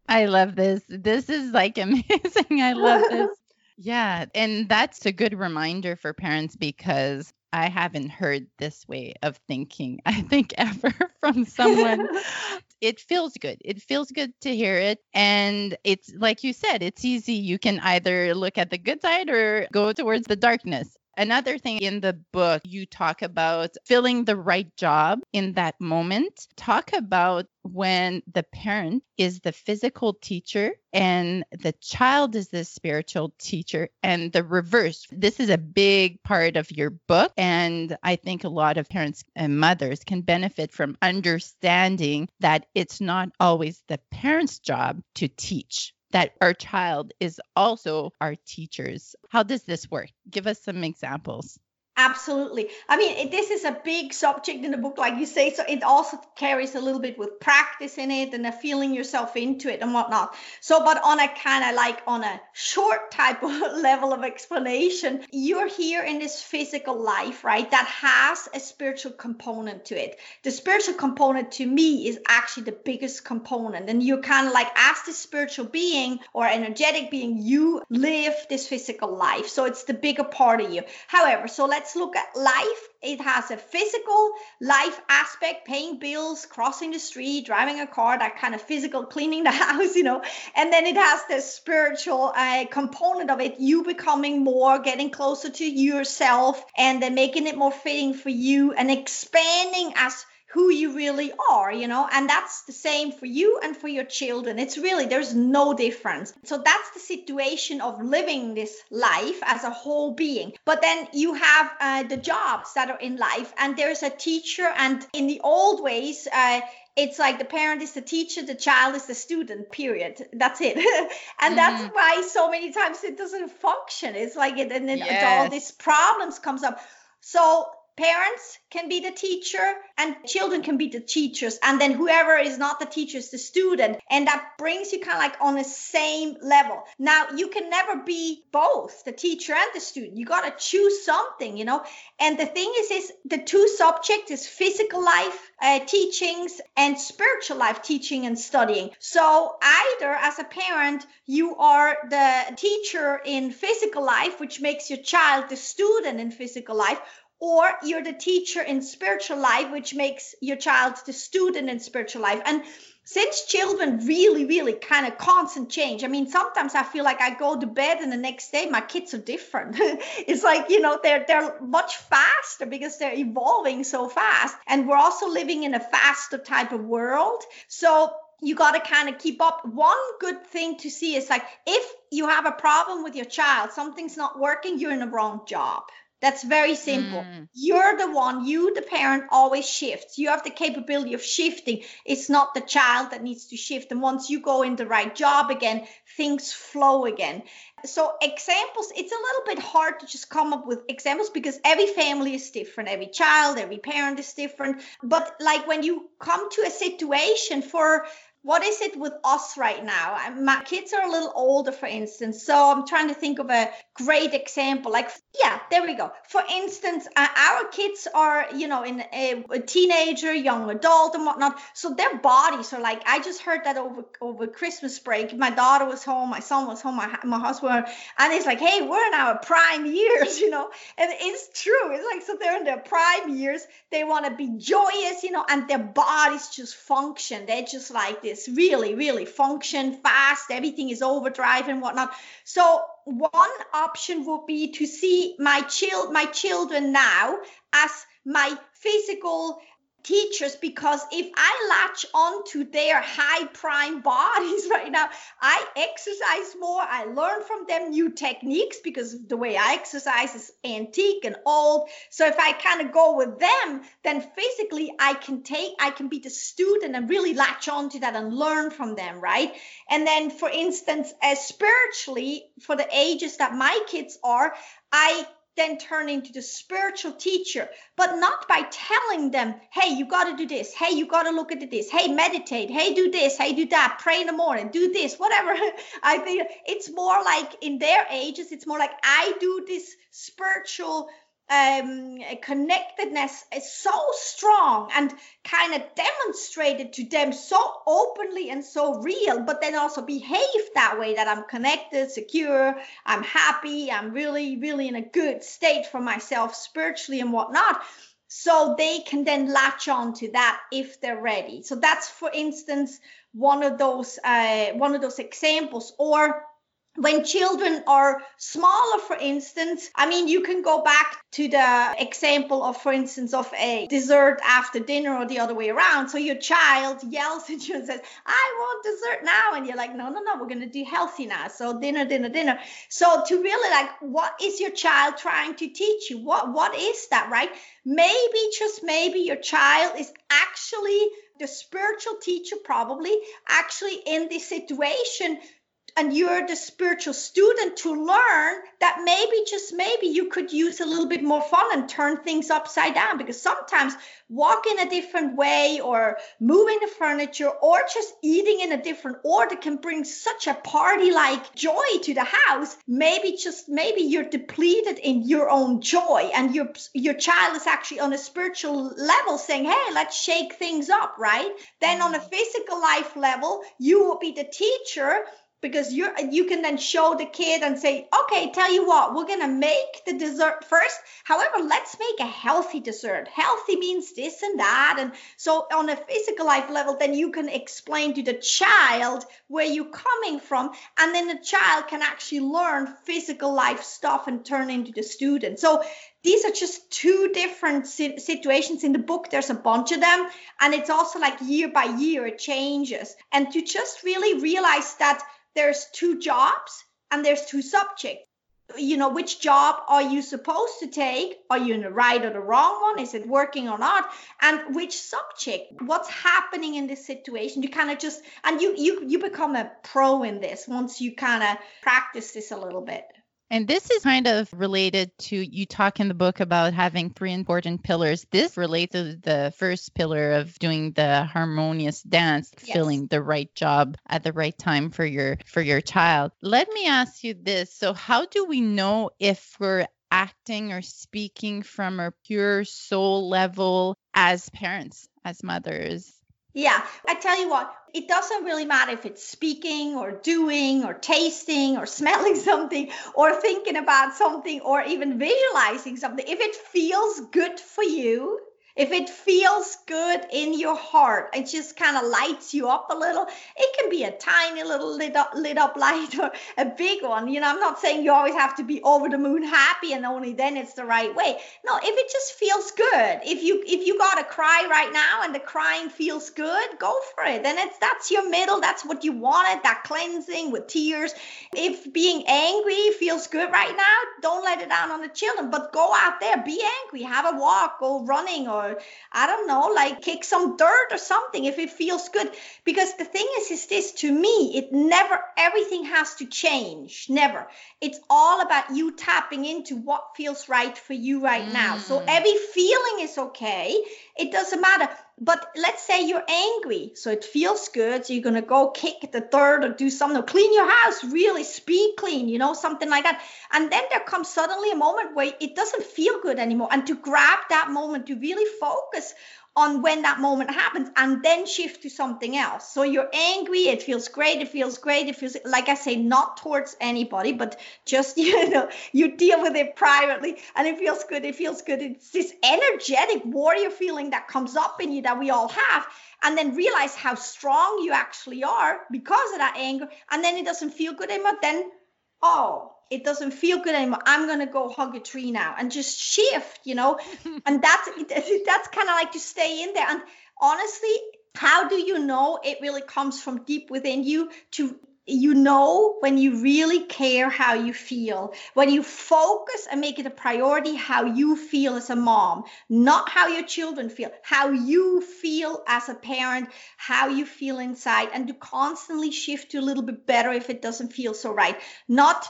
I love this. This is like [LAUGHS] amazing. I love this. [LAUGHS] Yeah, and that's a good reminder for parents because I haven't heard this way of thinking, [LAUGHS] I think, ever [LAUGHS] from someone. [LAUGHS] it feels good. It feels good to hear it. And it's like you said, it's easy. You can either look at the good side or go towards the darkness. Another thing in the book, you talk about filling the right job in that moment. Talk about when the parent is the physical teacher and the child is the spiritual teacher and the reverse. This is a big part of your book. And I think a lot of parents and mothers can benefit from understanding that it's not always the parent's job to teach that our child is also our teachers. How does this work? Give us some examples. Absolutely. I mean, it, this is a big subject in the book, like you say. So it also carries a little bit with practice in it and a feeling yourself into it and whatnot. So, but on a kind of like on a short type of [LAUGHS] level of explanation, you're here in this physical life, right? That has a spiritual component to it. The spiritual component to me is actually the biggest component. And you're kind of like, as the spiritual being or energetic being, you live this physical life. So it's the bigger part of you. However, so let's let's look at life. It has a physical life aspect, paying bills, crossing the street, driving a car, that kind of physical cleaning the [LAUGHS] house, you know. And then it has the spiritual uh, component of it, you becoming more, getting closer to yourself, and then making it more fitting for you and expanding as who you really are, you know, and that's the same for you and for your children. It's really, there's no difference. So that's the situation of living this life as a whole being. But then you have uh, the jobs that are in life, and there's a teacher, and in the old ways, uh, it's like the parent is the teacher, the child is the student, period. That's it. [LAUGHS] and mm-hmm. that's why so many times it doesn't function. It's like it, and then yes. all these problems comes up. So parents can be the teacher and children can be the teachers. And then whoever is not the teacher is the student. And that brings you kind of like on the same level. Now you can never be both the teacher and the student. You got to choose something you know? And the thing is is the two subjects is physical life uh, teachings and spiritual life teaching and studying. So either as a parent you are the teacher in physical life which makes your child the student in physical life or you're the teacher in spiritual life, which makes your child the student in spiritual life. And since children really, really kind of constant change, I mean, sometimes I feel like I go to bed and the next day my kids are different. [LAUGHS] it's like, you know, they're they're much faster because they're evolving so fast. And we're also living in a faster type of world. So you got to kind of keep up. One good thing to see is like if you have a problem with your child, something's not working, you're in the wrong job that's very simple. Mm. You're the one, you, the parent, always shifts. You have the capability of shifting. It's not the child that needs to shift. And once you go in the right job again, things flow again. So, examples, it's a little bit hard to just come up with examples because every family is different. Every child, every parent is different. But, like, when you come to a situation for what is it with us right now? My kids are a little older, for instance. So I'm trying to think of a great example. Like, yeah, there we go. For instance, uh, our kids are, you know, in a, a, teenager, young adult, and whatnot. So their bodies are like, I just heard that over over Christmas break. My daughter was home, my son was home, my, my husband, and it's like, hey, we're in our prime years, [LAUGHS] you know. And it's true. It's like, so they're in their prime years. They want to be joyous, you know, and their bodies just function. They're just like this really, really function fast. Everything is overdrive and whatnot. So one option would be to see my child my children now as my physical teachers because if I latch onto their high prime [LAUGHS] bodies right now, I exercise more. I learn from them new techniques because the way I exercise is antique and old. So if I kind of go with them, then physically I can take, I can be the student and really latch onto that and learn from them, right? And then, for instance, as spiritually, for the ages that my kids are, I then turn into the spiritual teacher, but not by telling them, hey, you got to do this. Hey, you got to look at this. Hey, meditate. Hey, do this. Hey, do that. Pray in the morning. Do this, whatever. [LAUGHS] I think it's more like in their ages, it's more like I do this spiritual um, connectedness is so strong and kind of demonstrated to them so openly and so real, but then also behave that way that I'm connected, secure, I'm happy, I'm really, really in a good state for myself spiritually and whatnot. So they can then latch on to that if they're ready. So that's, for instance, one of those uh, one of those examples. Or when children are smaller, for instance, I mean, you can go back to the example of, for instance, of a dessert after dinner or the other way around. So your child yells at you and says, I want dessert now. And you're like, no, no, no, we're going to do healthy now. So dinner, dinner, dinner. So to really like, what is your child trying to teach you? What, what is that, right? Maybe, just maybe your child is actually the spiritual teacher, probably actually in this situation and you're the spiritual student to learn that maybe just maybe you could use a little bit more fun and turn things upside down. Because sometimes walking a different way or moving the furniture or just eating in a different order can bring such a party like joy to the house. Maybe just maybe you're depleted in your own joy and your your child is actually on a spiritual level saying hey let's shake things up right? Then on a mm. physical life level you will be the teacher because you you can then show the kid and say okay tell you what we're going to make the dessert first. However let's make a healthy dessert. Healthy means this and that. And so on a physical life level then you can explain to the child where you're coming from. And then the child can actually learn physical life stuff and turn into the student. So these are just two different situations in the book. There's a bunch of them. And it's also like year by year it changes. And to just really realize that there's two jobs and there's two subjects. You know which job are you supposed to take? Are you in the right or the wrong one? Is it working or not? And which subject? What's happening in this situation? You kind of just and you you you become a pro in this once you kind of practice this a little bit and this is kind of related to you talk in the book about having three important pillars. This relates to the first pillar of doing the harmonious dance, yes. filling the right job at the right time for your for your child. Let me ask you this. So how do we know if we're acting or speaking from our pure soul level as parents, as mothers? Yeah, I tell you what, it doesn't really matter if it's speaking or doing or tasting or [LAUGHS] smelling something or thinking about something or even visualizing something. If it feels good for you, if it feels good in your heart, it just kind of lights you up a little. It can be a tiny little lit up, lit up light or a big one. You know, I'm not saying you always have to be over the moon happy and only then it's the right way. No, if it just feels good, if you if you got to cry right now and the crying feels good, go for it. Then it's that's your middle. That's what you wanted. That cleansing with tears. If being angry feels good right now, don't let it down on the children. But go out there, be angry, have a walk, go running or or I don't know, like kick some dirt or something if it feels good. Because the thing is, is this to me, it never, everything has to change. Never. It's all about you tapping into what feels right for you right mm. now. So mm. every feeling is okay. It doesn't matter. But let's say you're angry, so it feels good. So you're gonna go kick the dirt or do something, or clean your house, really speed clean, you know, something like that. And then there comes suddenly a moment where it doesn't feel good anymore. And to grab that moment, to really focus on when that moment happens and then shift to something else. So you're angry, it feels great, it feels great, it feels like I say, not towards anybody, but just [LAUGHS] you know, you deal with it privately and it feels good, it feels good. It's this energetic warrior feeling that comes up in you that we all have. And then realize how strong you actually are because of that anger. And then it doesn't feel good anymore. Then, oh, it doesn't feel good anymore. I'm going to go hug a tree now and just shift, you know? [LAUGHS] and that's, that's kind of like to stay in there. And honestly, how do you know it really comes from deep within you to you know when you really care how you feel when you focus and make it a priority how you feel as a mom not how your children feel how you feel as a parent how you feel inside and to constantly shift to a little bit better if it doesn't feel so right not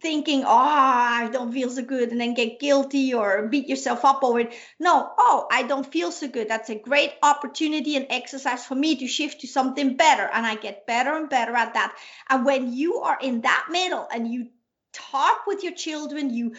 thinking, oh, I don't feel so good, and then get guilty or beat yourself up over it. No, oh, I don't feel so good. That's a great opportunity and exercise for me to shift to something better. And I get better and better at that. And when you are in that middle and you talk with your children, you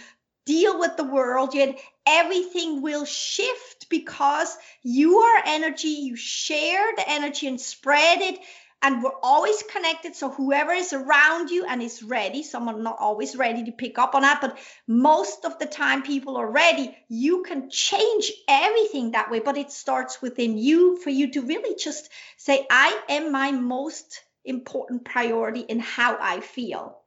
deal with the world, yet everything will shift because you are energy, you share the energy and spread it and we're always connected. So whoever is around you and is ready, someone not always ready to pick up on that, but most of the time people are ready, you can change everything that way. But it starts within you for you to really just say, I am my most important priority in how I feel.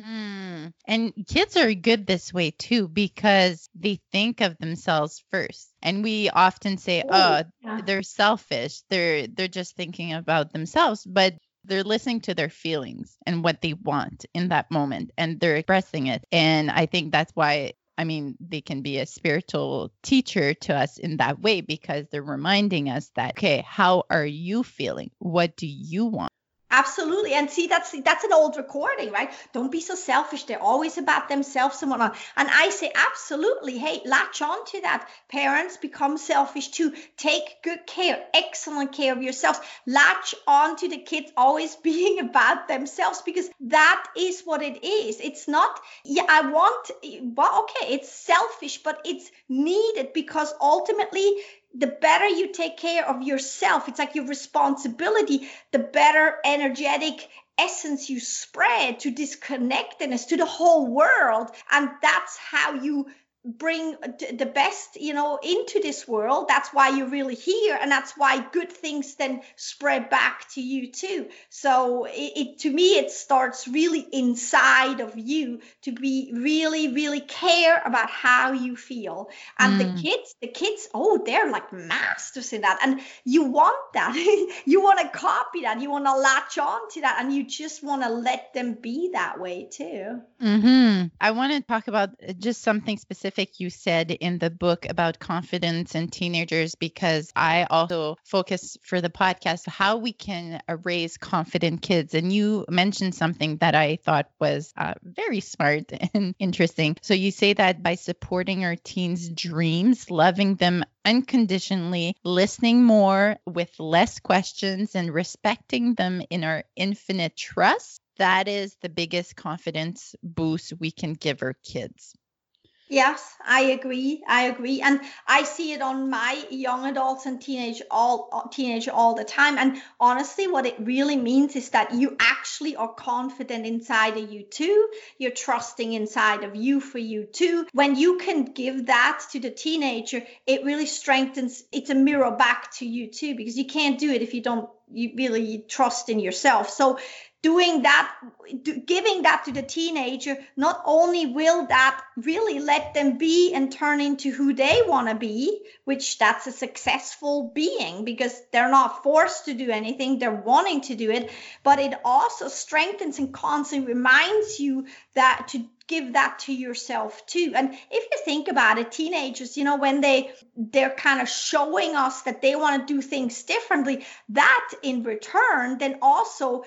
Mm. And kids are good this way too because they think of themselves first. And we often say, "Oh, yeah. they're selfish. They're they're just thinking about themselves." But they're listening to their feelings and what they want in that moment and they're expressing it. And I think that's why I mean, they can be a spiritual teacher to us in that way because they're reminding us that, okay, how are you feeling? What do you want? Absolutely. And see, that's that's an old recording, right? Don't be so selfish. They're always about themselves and whatnot. And I say, absolutely. Hey, latch on to that. Parents become selfish too. Take good care, excellent care of yourselves. Latch on to the kids always [LAUGHS] being about themselves because that is what it is. It's not, yeah, I want, well, okay, it's selfish, but it's needed because ultimately the better you take care of yourself, it's like your responsibility, the better energetic essence you spread to disconnectedness to the whole world. And that's how you bring the best you know into this world. That's why you're really here and that's why good things then spread back to you too. So it, it, to me it starts really inside of you to be really really care about how you feel. And mm. the kids the kids oh they're like masters in that. And you want that. [LAUGHS] You want to copy that. You want to latch on to that and you just want to let them be that way too. Mm-hmm. i want to talk about just something specific specific you said in the book about confidence in teenagers because I also focus for the podcast how we can raise confident kids. And you mentioned something that I thought was uh, very smart [LAUGHS] and interesting. So you say that by supporting our teens' dreams, loving them unconditionally, listening more with less questions, and respecting them in our infinite trust, that is the biggest confidence boost we can give our kids. Yes, I agree. I agree, and I see it on my young adults and teenage all teenage all the time. And honestly, what it really means is that you actually are confident inside of you too. You're trusting inside of you for you too. When you can give that to the teenager, it really strengthens. It's a mirror back to you too, because you can't do it if you don't you really trust in yourself. So doing that giving that to the teenager not only will that really let them be and turn into who they want to be which that's a successful being because they're not forced to do anything they're wanting to do it but it also strengthens and constantly reminds you that to give that to yourself too. And if you think about it teenagers you know when they they're kind of showing us that they want to do things differently that in return then also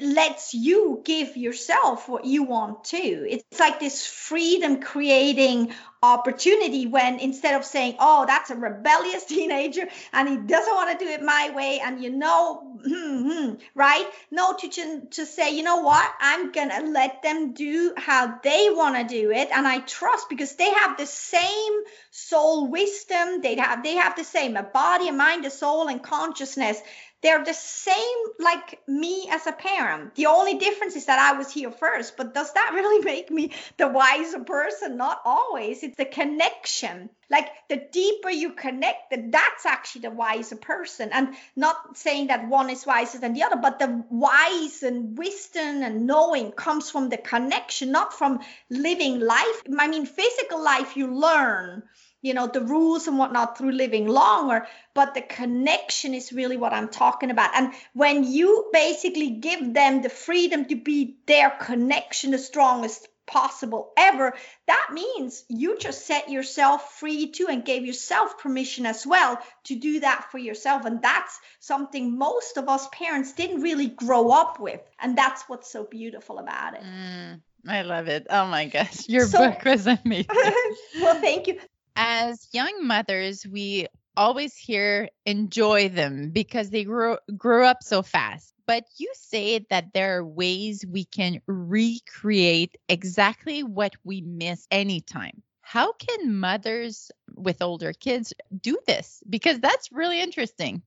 lets you give yourself what you want to. It's like this freedom creating opportunity when instead of saying, oh, that's a rebellious [LAUGHS] teenager and he doesn't want to do it my way, and you know, hmm, right? No, to, to say, you know what, I'm going to let them do how they want to do it. And I trust because they have the same soul wisdom. They have, they have the same a body, a mind, a soul, and consciousness they're the same like me as a parent. The only difference is that I was here first, but does that [LAUGHS] really make me the wiser person? Not always. It's the connection. Like the deeper you connect, that's actually the wiser person. And not saying that one is wiser than the other, but the wise and wisdom and knowing comes from the connection, not from living life. I mean, physical life you learn you know the rules and whatnot through living longer but the connection is really what i'm talking about and when you basically give them the freedom to be their connection the strongest possible ever that means you just set yourself free too and gave yourself permission as well to do that for yourself and that's something most of us parents didn't really grow up with and that's what's so beautiful about it mm. I love it. Oh my gosh. Your so, book was amazing. [LAUGHS] well, thank you as young mothers, we always hear enjoy them because they grew grew up so fast. But you say that there are ways we can recreate exactly what we miss anytime. How can mothers with older kids do this? Because that's really interesting.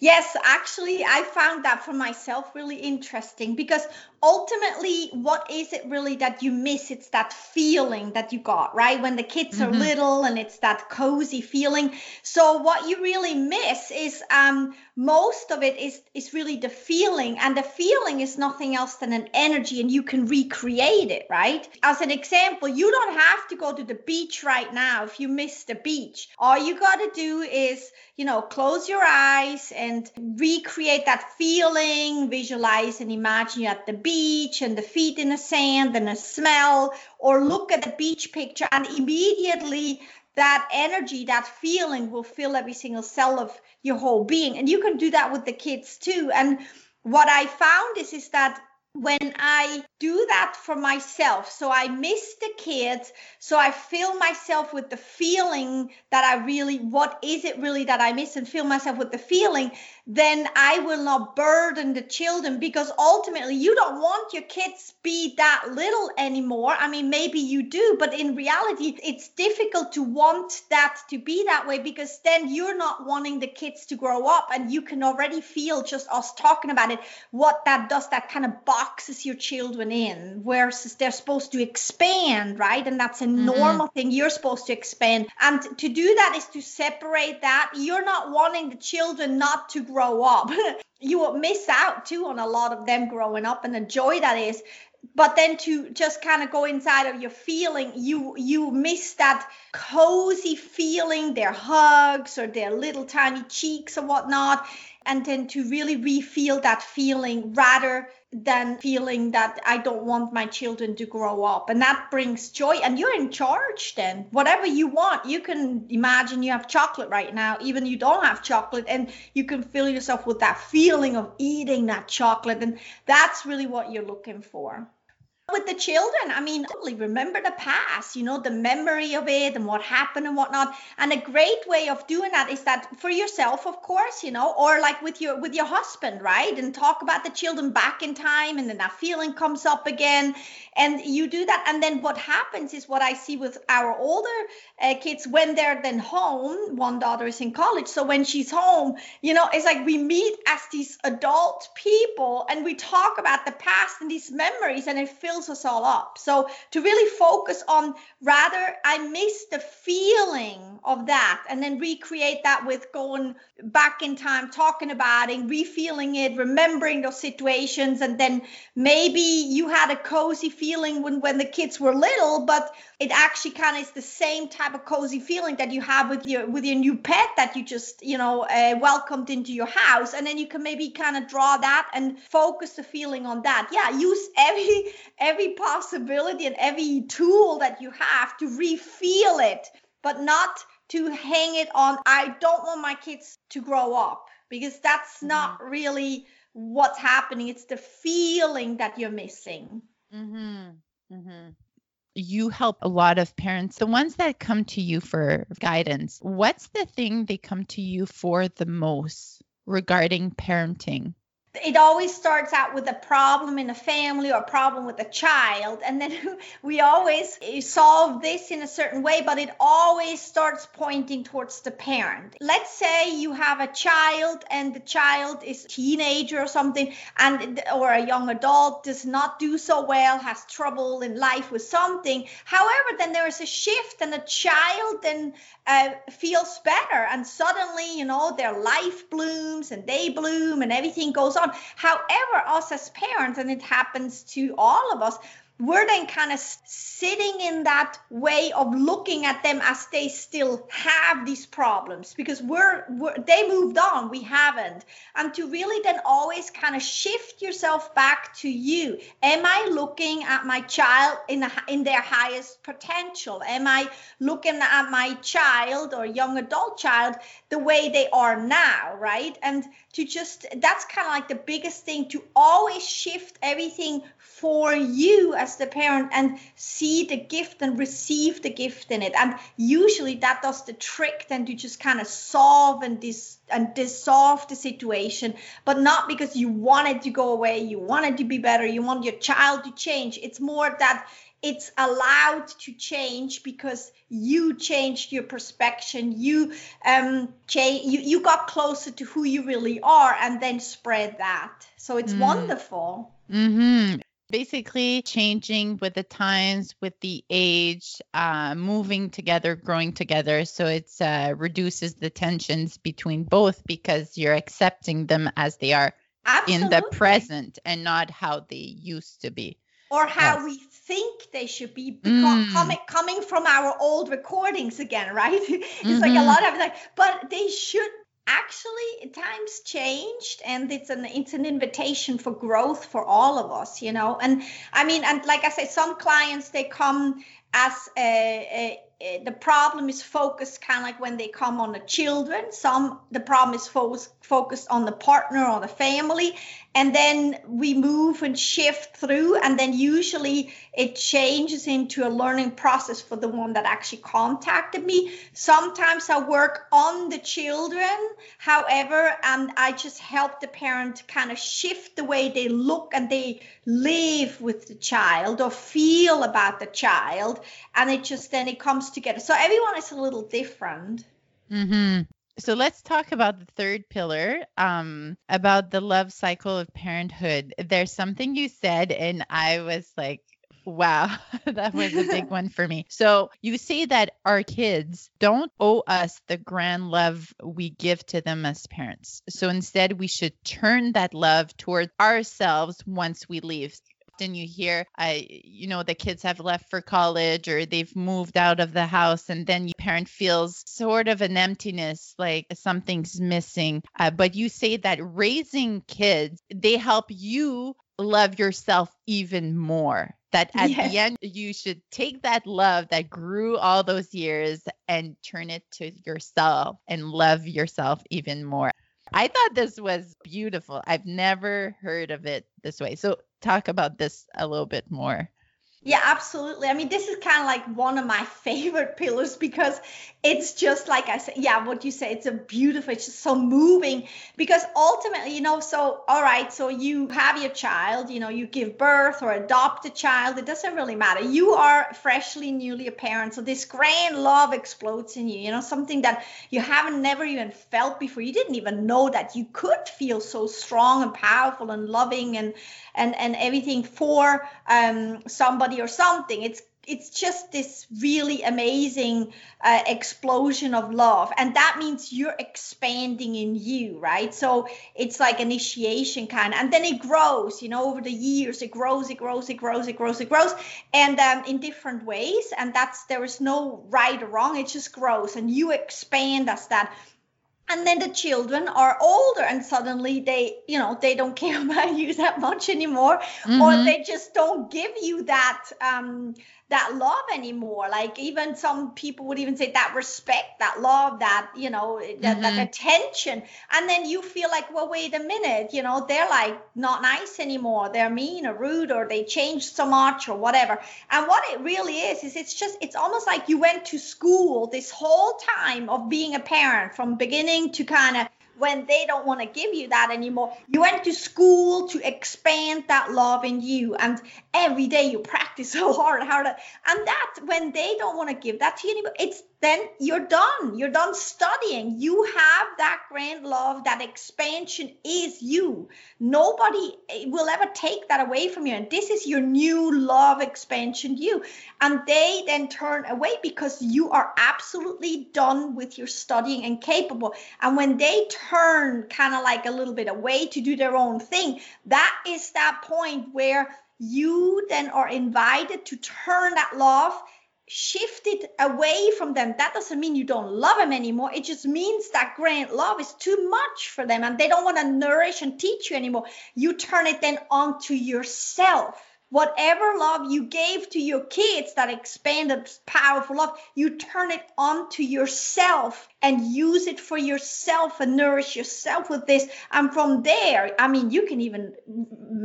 Yes, actually, I found that for myself really interesting because ultimately, what is it really that you miss? It's that feeling that you got, right? When the kids mm-hmm. are little and it's that cozy feeling. So, what you really miss is um, most of it is, is really the feeling, and the feeling is nothing else than an energy, and you can recreate it, right? As an example, you don't have to go to the beach right now if you miss the beach. All you got to do is, you know, close your eyes and recreate that feeling, visualize and imagine you at the beach and the feet in the sand and the smell, or look at the beach picture and immediately that energy, that feeling will fill every single cell of your whole being. And you can do that with the kids too. And what I found is, is that when I do that for myself, so I miss the kids, so I fill myself with the feeling that I really, what is it really that I miss, and fill myself with the feeling, then I will not burden the children because ultimately you don't want your kids be that little anymore. I mean, maybe you do, but in reality, it's difficult to want that to be that way because then you're not wanting the kids to grow up and you can already feel just us talking about it, what that does, that kind of boxes your children in, whereas they're supposed to expand, right? And that's a mm-hmm. normal thing. You're supposed to expand. And to do that is to separate that. You're not wanting the children not to grow up. [LAUGHS] you will miss out too on a lot of them growing up and the joy that is but then to just kind of go inside of your feeling you you miss that cozy feeling their hugs or their little tiny cheeks or whatnot and then to really re-feel that feeling rather than feeling that I don't want my children to grow up. And that brings joy. And you're in charge then. Whatever you want, you can imagine you have chocolate right now, even you don't have chocolate, and you can fill yourself with that feeling of eating that chocolate. And that's really what you're looking for with the children. I mean totally remember the past you know the memory of it and what happened and whatnot. And a great way of doing that is that for yourself of course you know or like with your with your husband right? And talk about the children back in time and then that feeling comes up again. And you do that. And then what happens is what i see with our older uh, kids when they're then home one daughter is in college. So when she's home you know it's like we meet as these adult people and we talk about the past and these memories and it feels fills us all up. So to really focus on rather, I miss the feeling of that and then recreate that with going back in time, talking about it, refeeling it, remembering those situations. And then maybe you had a cozy feeling when, when the kids were little, but it actually kind of is the same type of cozy feeling that you have with your with your new pet that you just you know uh, welcomed into your house and then you can maybe kind of draw that and focus the feeling on that yeah use every every possibility and every tool that you have to refeel it but not to hang it on i don't want my kids to grow up because that's mm-hmm. not really what's happening it's the feeling that you're missing mm-hmm. Mm-hmm you help a lot of parents, the ones that come to you for guidance. What's the thing they come to you for the most regarding parenting? It always starts out with a problem in a family or a problem with a child and then [LAUGHS] we always solve this in a certain way but it always starts pointing towards the parent. Let's say you have a child and the child is a teenager or something and or a young adult does not do so well has trouble in life with something. However then there is a shift and the child then uh, feels better and suddenly you know their life blooms and they bloom and everything goes on however us as parents and it happens to all of us we're then kind of sitting in that way of looking at them as they still have these problems because we're, we're, they moved on we haven't. And to really then always kind of shift yourself back to you. Am i looking at my child in in their highest potential? Am i looking at my child or young adult child the way they are now right? And to just that's kind of like the biggest thing to always shift everything for you as the parent and see the gift and receive the gift in it. And usually that does the trick then to just kind of solve and dis and dissolve the situation. But not because you want it to go away you want it to be better you want your child to change. It's more that it's allowed to change because you changed your perception you um change you, you got closer to who you really are and then spread that so it's mm. wonderful mm-hmm basically changing with the times with the age uh, moving together growing together so it uh, reduces the tensions between both because you're accepting them as they are Absolutely. in the present and not how they used to be or how yes. we think they should be mm. coming coming from our old recordings again, right? [LAUGHS] it's mm-hmm. like a mm-hmm. lot of like, but they should actually times changed and it's an it's an invitation for growth for all of us you know and i mean and like i say some clients they come as a, a Eh, the problem is focused kind of like when they come on the children some the problem is fo- focused on the partner or the family and then we move and shift through and then usually it changes into a learning process for the one that actually contacted me sometimes i work on the children however and i just help the parent kind of shift the way they look and they live with the child or feel about the child and it just then it comes together. So everyone is a little different. Mm-hmm. So let's talk about the third pillar, um, about the love cycle of parenthood. There's something you said, and I was like, wow, [LAUGHS] that was a big [LAUGHS] one for me. So you say that our kids don't owe us the grand love we give to them as parents. So instead, we should turn that love towards ourselves once we leave often you hear, uh, you know, the kids have left for college or they've moved out of the house, and then your parent feels sort of an emptiness, like something's missing. Uh, but you say that raising kids, they help you love yourself even more. That at the end, you should take that love that grew all those years and turn it to yourself and love yourself even more. I thought this was beautiful. I've never heard of it this way. So talk about this a little bit more. Yeah, absolutely. I mean, this is kind of like one of my [LAUGHS] favorite pillars because it's just like I said, yeah, what you say, it's a beautiful, it's just so moving because ultimately, you know, so all right, so you have your child, you know, you give birth or adopt a child, it doesn't really matter. You are freshly, newly a parent. So this grand love explodes in you, you know, something that you haven't never even felt before. You didn't even know that you could feel so strong and powerful and loving and and and everything for um somebody or something. It's it's just this really amazing uh, explosion of love. And that means you're expanding in you right? So it's like initiation kind. Of, and then it grows you know over the years it grows it grows it grows it grows it grows. And um, in different ways. And that's there is no right or wrong. It just grows. And you expand as that and then the children are older and suddenly they you know they don't [LAUGHS] care about you that much anymore. Mm-hmm. or they just don't give you that um that love anymore. Like even some people would even say that respect that love that you know that, mm-hmm. that attention. And then you feel like well wait a minute you know they're like not nice anymore. They're mean or rude or they changed so much or whatever. And what it really is is it's just it's almost like you went to school this whole time of being a parent from beginning to kind of when they don't want to give you that anymore. You went to school to expand that love in you, and every day you practice [LAUGHS] so hard, harder. And that when they don't want to give that to you anymore, it's then you're done. You're done studying. You have that grand love, that expansion is you. Nobody eh, will ever take that away from you. And this is your new love expansion, you. And they then turn away because you are absolutely done with your studying and capable. And when they turn kind of like a little bit away to do their own thing, that is that point where you then are invited to turn that love shift it away from them. That doesn't mean you don't love them anymore. It just means that grand love is too much for them and they don't want to nourish and teach you anymore. You turn it then on to yourself whatever love you gave to your kids that expanded powerful love you turn it on to yourself and use it for yourself and nourish yourself with this. And from there i mean you can even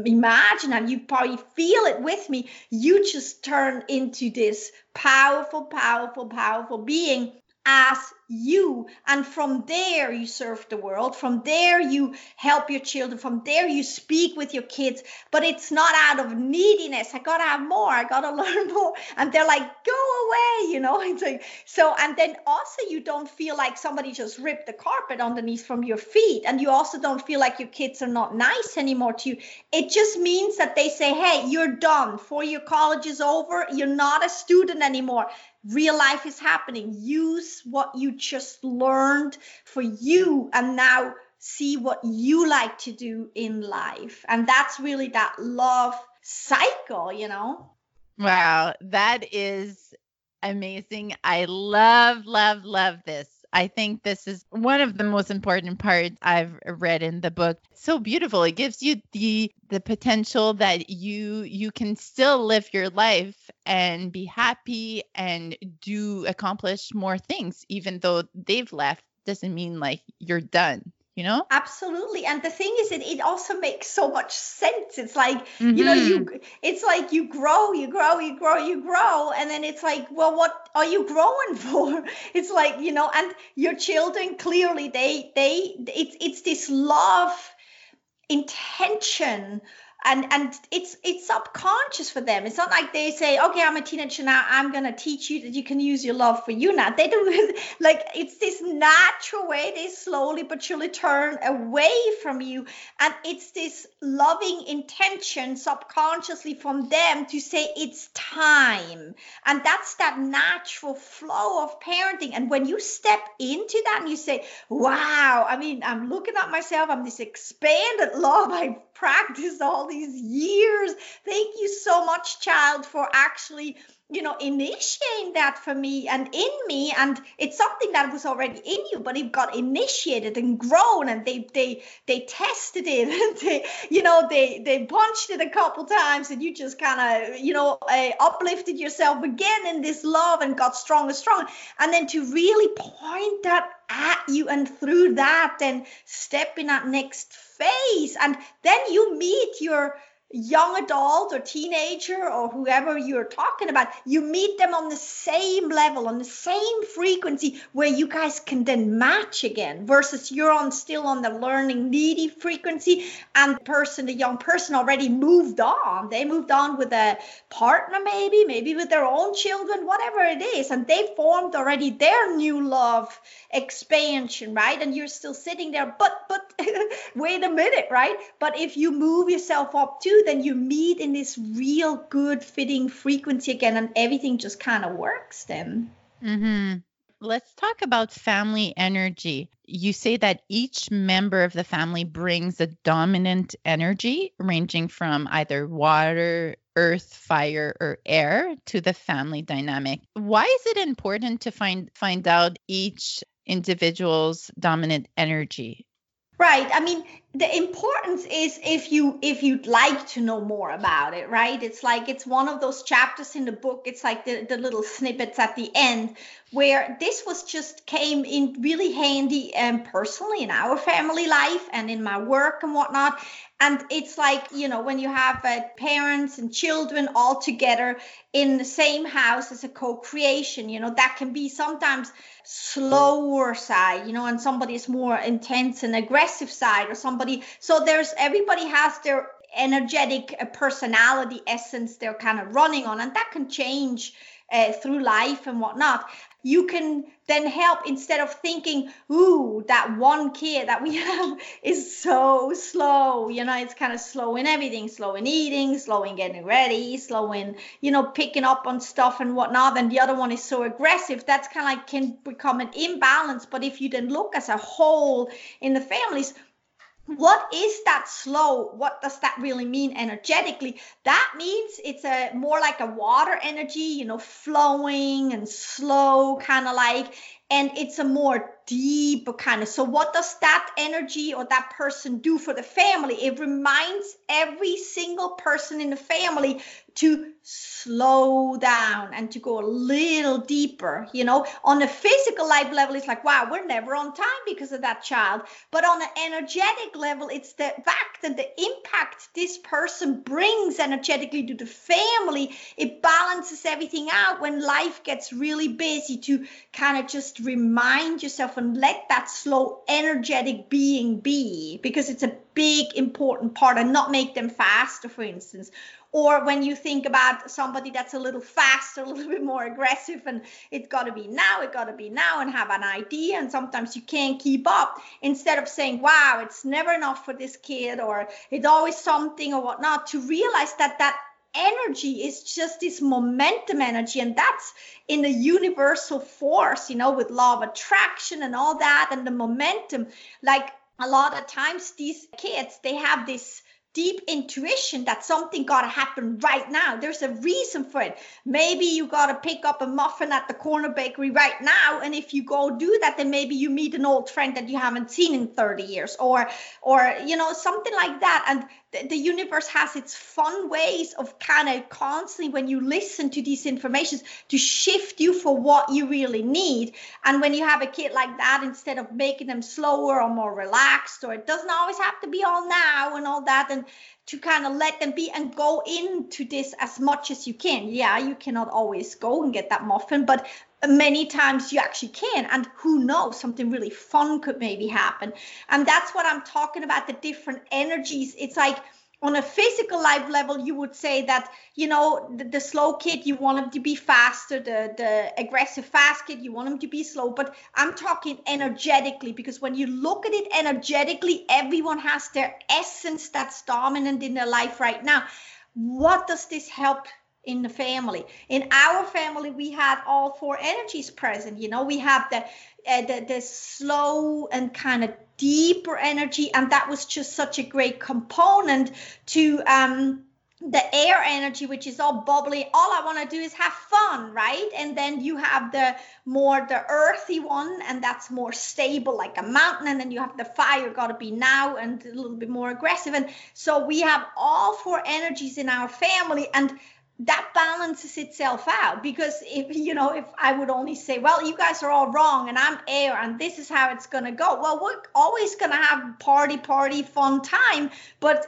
imagine and you probably feel it with me. You just turn into this powerful powerful powerful being as you. And from there you serve the world. From there you help your children. From there you speak with your kids. But it's not out of neediness. I gotta have more. I gotta [LAUGHS] learn more. And they're like go away you know? [LAUGHS] It's like so and then also you don't feel like somebody just ripped the carpet underneath from your feet. And you also don't feel like your kids are not nice anymore to you. It just means that they say hey you're done. For your college is over you're not a student anymore real life is happening. Use what you just learned for you and now see what you like to do in life. And that's really that love cycle you know? Wow that is amazing. I love love love this I think this is one of the most important parts I've read in the book. So beautiful. It gives you the the potential that you you can still live your life and be happy and do accomplish more things even though they've left doesn't mean like you're done you know absolutely and the thing is it, it also makes so much sense it's like mm-hmm. you know you mm-hmm. it's like you grow you grow you grow you grow and then it's like well what are you growing [LAUGHS] for it's like you know and your children clearly they they it's it's this love intention and and it's it's subconscious for them. It's not like they say okay i'm a teenager now i'm to teach you that you can use your love for you now. They do [LAUGHS] like it's this natural way they slowly but surely turn away from you. And it's this loving intention subconsciously from them to say it's time. And that's that natural flow of parenting. And when you step into that and you say wow i mean i'm looking at myself i'm this expanded love i've practiced all these years. Thank you so much, child, for actually you know initiating that for me and in me and it's something that was already in you but it got initiated and grown and they they they tested it [LAUGHS] and they you know they they punched it a couple times and you just kind of you know uh, uplifted yourself again in this love and got stronger strong and then to really point that at you and through that then step in that next phase. And then you meet your young adult or teenager or whoever you're talking about, you meet them on the same level, on the same frequency where you guys can then match again versus you're on still on the learning needy frequency and the person, the young person already moved on. They moved on with a partner, maybe, maybe with their own children, whatever it is. And they formed already their new love expansion, right? And you're still sitting there, but, but [LAUGHS] wait a minute, right? But if you move yourself up then you meet in this real good fitting frequency again, and everything just kind of works then. Mm-hmm. Let's talk about family energy. You say that each member of the family brings a dominant energy ranging from either water, earth, fire, or air to the family dynamic. Why is it important to find find out each individual's dominant energy? Right. I mean, the importance is if you if you'd like to know more about it, right? It's like it's one of those chapters in the book. It's like the, the little snippets at the end where this was just came in really handy and um, personally in our family life and in my work and whatnot. And it's like, you know, when you have uh, parents and children all together in the same house as a co creation, you know, that can be sometimes slower side, you know, and somebody is more intense and aggressive side, or somebody. So there's everybody has their energetic uh, personality essence they're kind of running on, and that can change uh, through life and whatnot you can then help instead of thinking, ooh, that one kid that we [LAUGHS] have is so slow. You know, it's kind of slow in everything, slow in eating, slow in getting ready, slow in, you know, picking up on stuff and whatnot. And the other one is so aggressive. That's kind of like can become an imbalance. But if you then look as a whole in the families, what is that slow? What does that really mean energetically? That means it's a more like a water energy you know flowing and slow kind of like and it's a more deep kind of so what does that energy or that person do for the family? It reminds every single person in the family to slow down and to go a little deeper you know? On a physical life level it's like wow we're never on time because of that child. But on an energetic level it's the fact and the impact this person brings energetically to the family. It balances everything out when life gets really busy to kind of just remind yourself and let that slow energetic being be because it's a big important part and not make them faster for instance or when you think about somebody that's a little faster a [LAUGHS] little bit more aggressive and it's got to be now it got to be now and have an idea and sometimes you can't keep up. Instead of saying wow it's never enough for this kid or it's always something or whatnot to realize that that energy is just this momentum energy and that's in the universal force you know with law of attraction and all that and the momentum. Like a lot of times these kids they have this deep intuition that something got to happen right now. There's a reason for it. Maybe you got to pick up a muffin at the corner bakery right now, and if you go do that, then maybe you meet an old friend that you haven't seen in 30 years, or or you know something like that. And the, universe has its fun ways of kind of constantly when you listen to these informations to shift you for what you really need and when you have a kid like that instead of making them slower or more relaxed or it doesn't always have to be all now and all that and to kind of let them be and go into this as much as you can. Yeah you cannot always go and get that muffin but many times you actually can and who knows something really fun could maybe happen. And that's what i'm talking about the different energies. It's like on a physical life level you would say that you know the, the, slow kid you want him to be faster the the aggressive fast kid you want him to be slow. But i'm talking energetically because when you look at it energetically everyone has their essence that's dominant in their life right now. What does this help in the family. In our family, we had all four energies present. You know, we have the uh, the, the slow and kind of deeper energy, and that was just such a great component to um, the air energy, which is all bubbly. All I want to do is have fun, right? And then you have the more the earthy one, and that's more stable, like a mountain. And then you have the fire, got to be now, and a little bit more aggressive. And so we have all four energies in our family, and that balances itself out because if you know if i would only say well you guys are all wrong and i'm air and this is how it's going to go well we're always going to have party party fun time but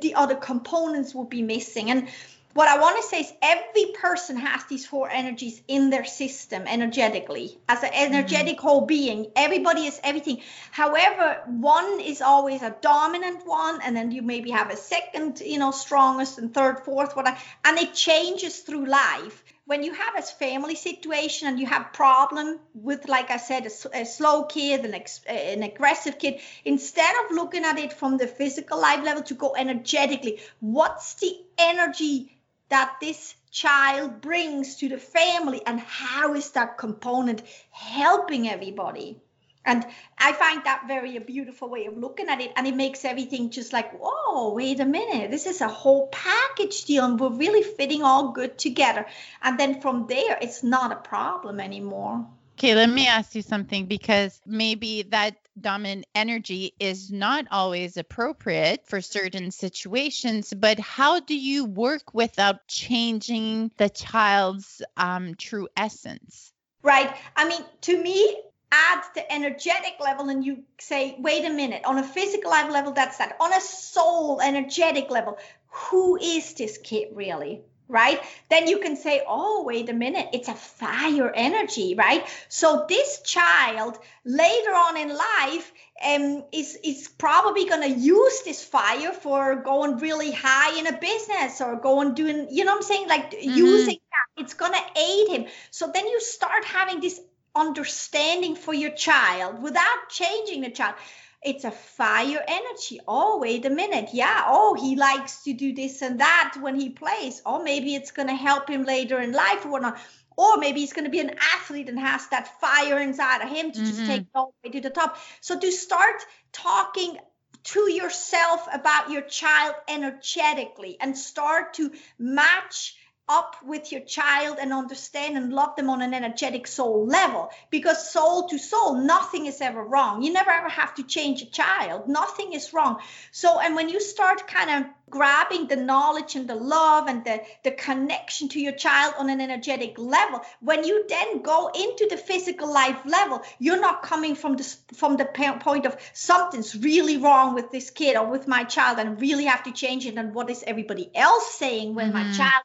the other components will be missing. And what I want to say is every person has these four energies in their system energetically as an energetic mm-hmm. whole being. Everybody is everything. However, one is always a dominant one, and then you maybe have a second, you know, strongest and third, fourth, whatever, and it changes through life. When you have a family situation and you have problem with, like I said, a, a slow kid, an, ex, an aggressive kid, instead of looking at it from the physical life level to go energetically, what's the energy that this child brings to the family and how is that component helping everybody? And i find that very a beautiful way of looking at it and it makes everything just like whoa wait a minute this is a whole package deal and we're really fitting all good together. And then from there it's not a problem anymore. Okay let me ask you something because maybe that dominant energy is not always appropriate for certain situations, but how do you work without changing the child's um, true essence? Right. I mean, to me, at the energetic level and you say, wait a minute, on a physical level, that's that. On a soul energetic level, who is this kid really? Right? Then you can say, oh, wait a minute, it's a fire energy, right? So this child later on in life um, is, is probably going to use this fire for going really high in a business or going doing, you know what I'm saying? Like mm-hmm. using that, it's going to aid him. So then you start having this understanding for your child without changing the child it's a fire energy. Oh, wait a minute. Yeah. Oh, he likes to do this and that when he plays. Or maybe it's going to help him later in life or whatnot. Or maybe he's going to be an athlete and has that fire inside of him to mm-hmm. just take it all the way to the top. So to start talking to yourself about your child energetically and start to match up with your child and understand and love them on an energetic soul level. Because soul to soul nothing is ever wrong. You never ever have to change a child. Nothing is wrong. So and when you start kind of grabbing the knowledge and the love and the the connection to your child on an energetic level when you then go into the physical life level you're not coming from the from the point of something's really wrong with this kid or with my child and really have to change it and what is everybody else saying when mm-hmm. my child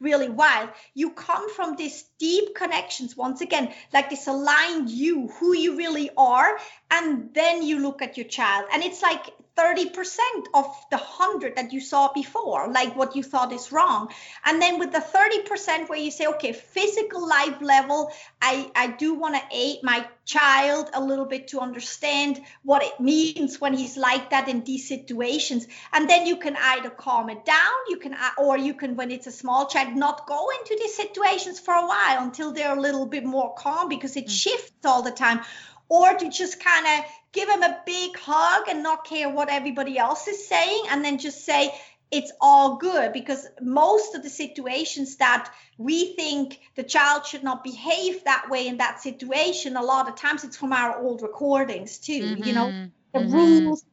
really wild. You come from these deep connections once again like this aligned you who you really are and then you look at your child. And it's like 30% of the 100 that you saw before, like what you thought is wrong. And then with the 30% where you say, okay, physical life level, I, I do want to aid my child a little bit to understand what it means when he's like that in these situations. And then you can either calm it down, you can, or you can, when it's a small child, not go into these situations for a while until they're a little bit more calm because it mm. shifts all the time or to just kind of give him a big hug and not care what everybody else is saying and then just say it's all good because most of the situations that we think the child should not behave that way in that situation a lot of times it's from our old recordings too mm-hmm. you know mm-hmm. the mm-hmm. rules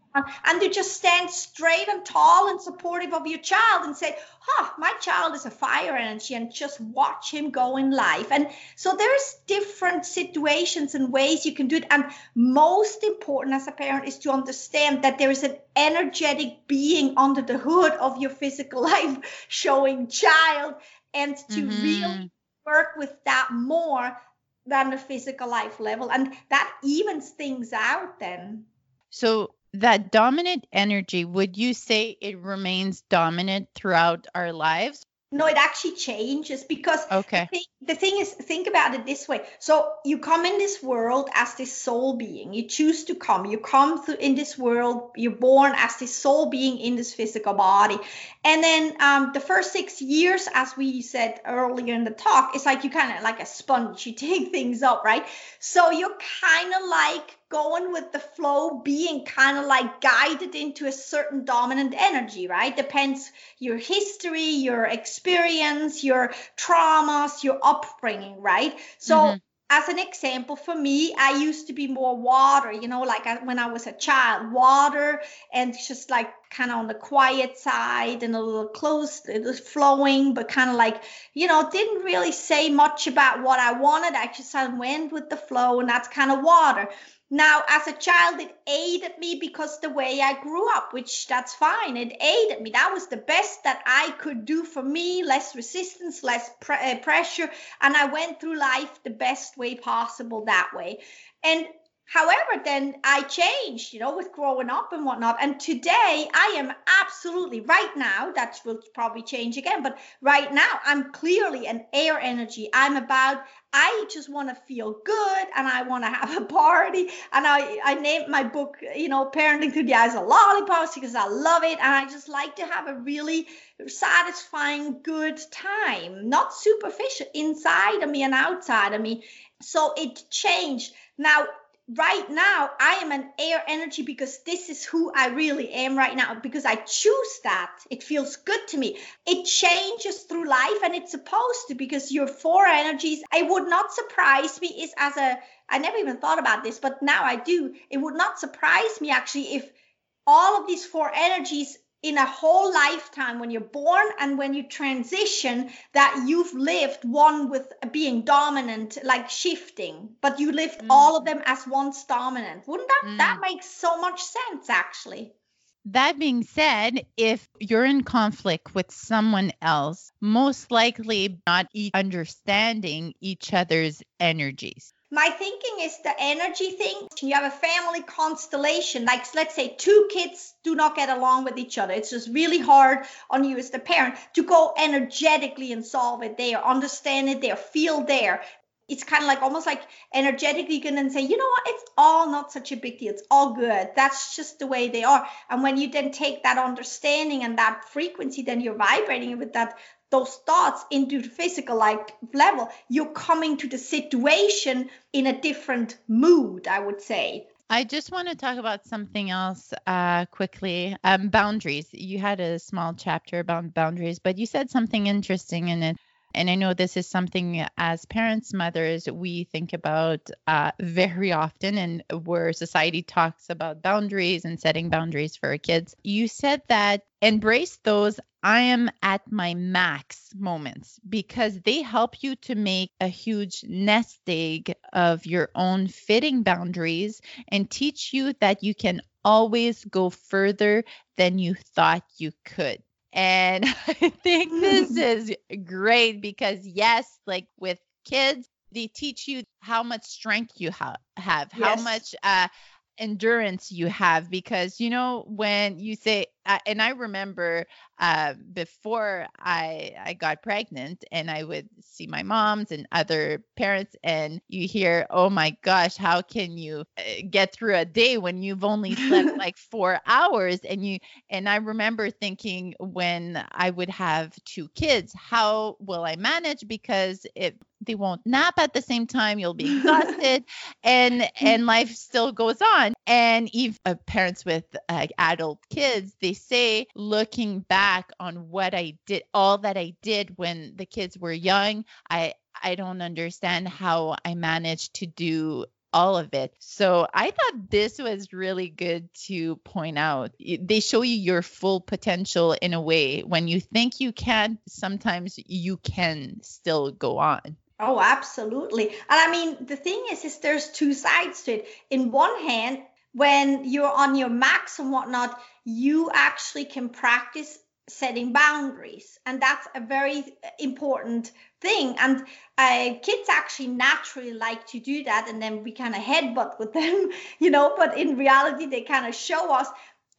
and to just stand straight and tall and supportive of your child and say, huh, my child is a fire energy and just watch him go in life. And so there's different situations and ways you can do it. And most important as a parent is to understand that there is an energetic being under the hood of your physical [LAUGHS] life showing child and to mm-hmm. really work with that more than the physical life level. And that evens things out then. So that dominant energy, would you say it remains dominant throughout our lives? No, it actually changes because okay. The thing, the thing is, think about it this way. So you come in this world as this soul being. You choose to come. You come through in this world. You're born as this soul being in this physical body, and then um, the first six years, as we said earlier in the talk, it's like you kind of like a sponge. You [LAUGHS] take things up, right? So you're kind of like going with the flow, being kind of like guided into a certain dominant energy, right? Depends your history, your experience, your traumas, your upbringing, right? So mm-hmm as an example for me i used to be more water you know like I, when i was a child water and just like kind of on the quiet side and a little close it was flowing but kind of like you know didn't really say much about what i wanted i just went with the flow and that's kind of water now, as a child, it aided me because the way I grew up, which that's fine, it aided me. That was the best that I could do for me, less resistance, less uh, pressure. And I went through life the best way possible that way. And However, then I changed, you know, with growing up and whatnot. And today I am absolutely right now, that will probably change again, but right now I'm clearly an air energy. I'm about, I just want to feel good and I want to have a party. And I, I named my book, you know, Parenting Through the Eyes of Lollipops because I love it. And I just like to have a really satisfying, good time, not superficial inside of me and outside of me. So it changed. Now, right now I am an air energy because this is who I really am right now because I choose that. It feels good to me. It changes through life and it's supposed to because your four energies, it would not surprise me is as a I never even thought about this, but now I do. It would not surprise me actually if all of these four energies in a whole lifetime when you're born and when you transition that you've lived one with being dominant like shifting but you lived mm. all of them as once dominant wouldn't that mm. that makes so much sense actually That being said, if you're in conflict with someone else, most likely not e- understanding each other's energies. My thinking is the energy thing. You have a family constellation, like let's say two kids do not get along with each other. It's just really hard on you as the parent to go energetically and solve it there, understand it there, feel there it's kind of like almost like energetically can say, you know what, it's all not such a big deal. It's all good. That's just the way they are. And when you then take that understanding and that frequency, then you're vibrating with that those thoughts into the physical like level, you're coming to the situation in a different mood, I would say. I just want to talk about something else uh, quickly. Um, boundaries. You had a small chapter about boundaries, but you said something interesting in it and I know this is something as parents, mothers, we think about uh, very often, and where society talks about boundaries and setting boundaries for our kids. You said that embrace those I am at my max moments because they help you to make a huge nest egg of your own fitting boundaries and teach you that you can always go further than you thought you could. And [LAUGHS] I think this [LAUGHS] is great because, yes, like with kids, they teach you how much strength you ha- have, yes. how much uh, endurance you have. Because, you know, when you say, uh, and I remember uh, before I I got pregnant, and I would see my moms and other parents, and you hear, "Oh my gosh, how can you uh, get through a day when you've only slept [LAUGHS] like four hours?" And you and I remember thinking when I would have two kids, how will I manage? Because if they won't nap at the same time, you'll be exhausted, [LAUGHS] and and life still goes on. And even uh, parents with uh, adult kids, they say looking back on what I did, all that I did when the kids were young, I I don't understand how I managed to do all of it. So I thought this was really good to point out. They show you your full potential in a way. When you think you can, sometimes you can still go on. Oh, absolutely. And I mean, the thing is, is there's two sides to it. In one hand, when you're on your max and whatnot, you actually can practice setting boundaries. And that's a very important thing. And uh, kids actually naturally like to do that. And then we kind of headbutt with them, [LAUGHS] you know, but in reality, they kind of show us.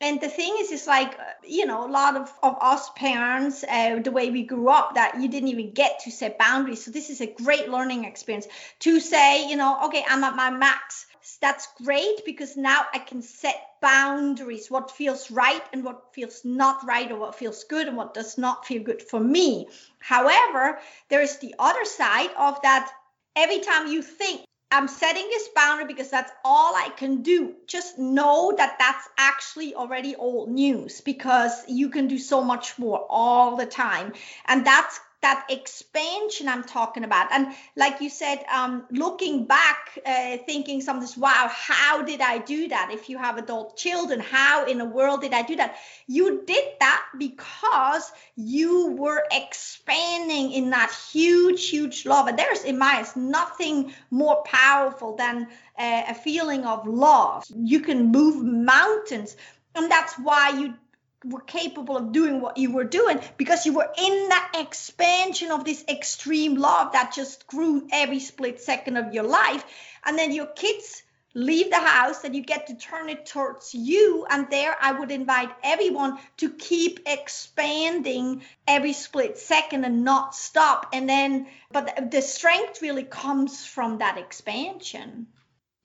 And the thing is, it's like, uh, you know, a lot of, of us parents, uh, the way we grew up, that you didn't even get to set boundaries. So this is a great learning experience to say, you know, okay, I'm at my max that's great because now I can set boundaries what feels right and what feels not right, or what feels good and what does not feel good for me. However, there is the other side of that. Every time you think, I'm setting this boundary because that's all I can do. Just know that that's actually already old news because you can do so much more all the time. And that's that expansion I'm talking about. And like you said, um, looking back, uh, thinking this, wow, how did I do that? If you have adult children, how in the world did I do that? You did that because you were expanding in that huge, huge love. And there's, in my eyes, nothing more powerful than uh, a feeling of love. You can move mountains. And that's why you were capable of doing what you were doing because you were in that expansion of this extreme love that just grew every split second of your life. And then your kids leave the house and you get to turn it towards you. And there, I would invite everyone to keep expanding every split second and not stop. And then, but the strength really comes from that expansion.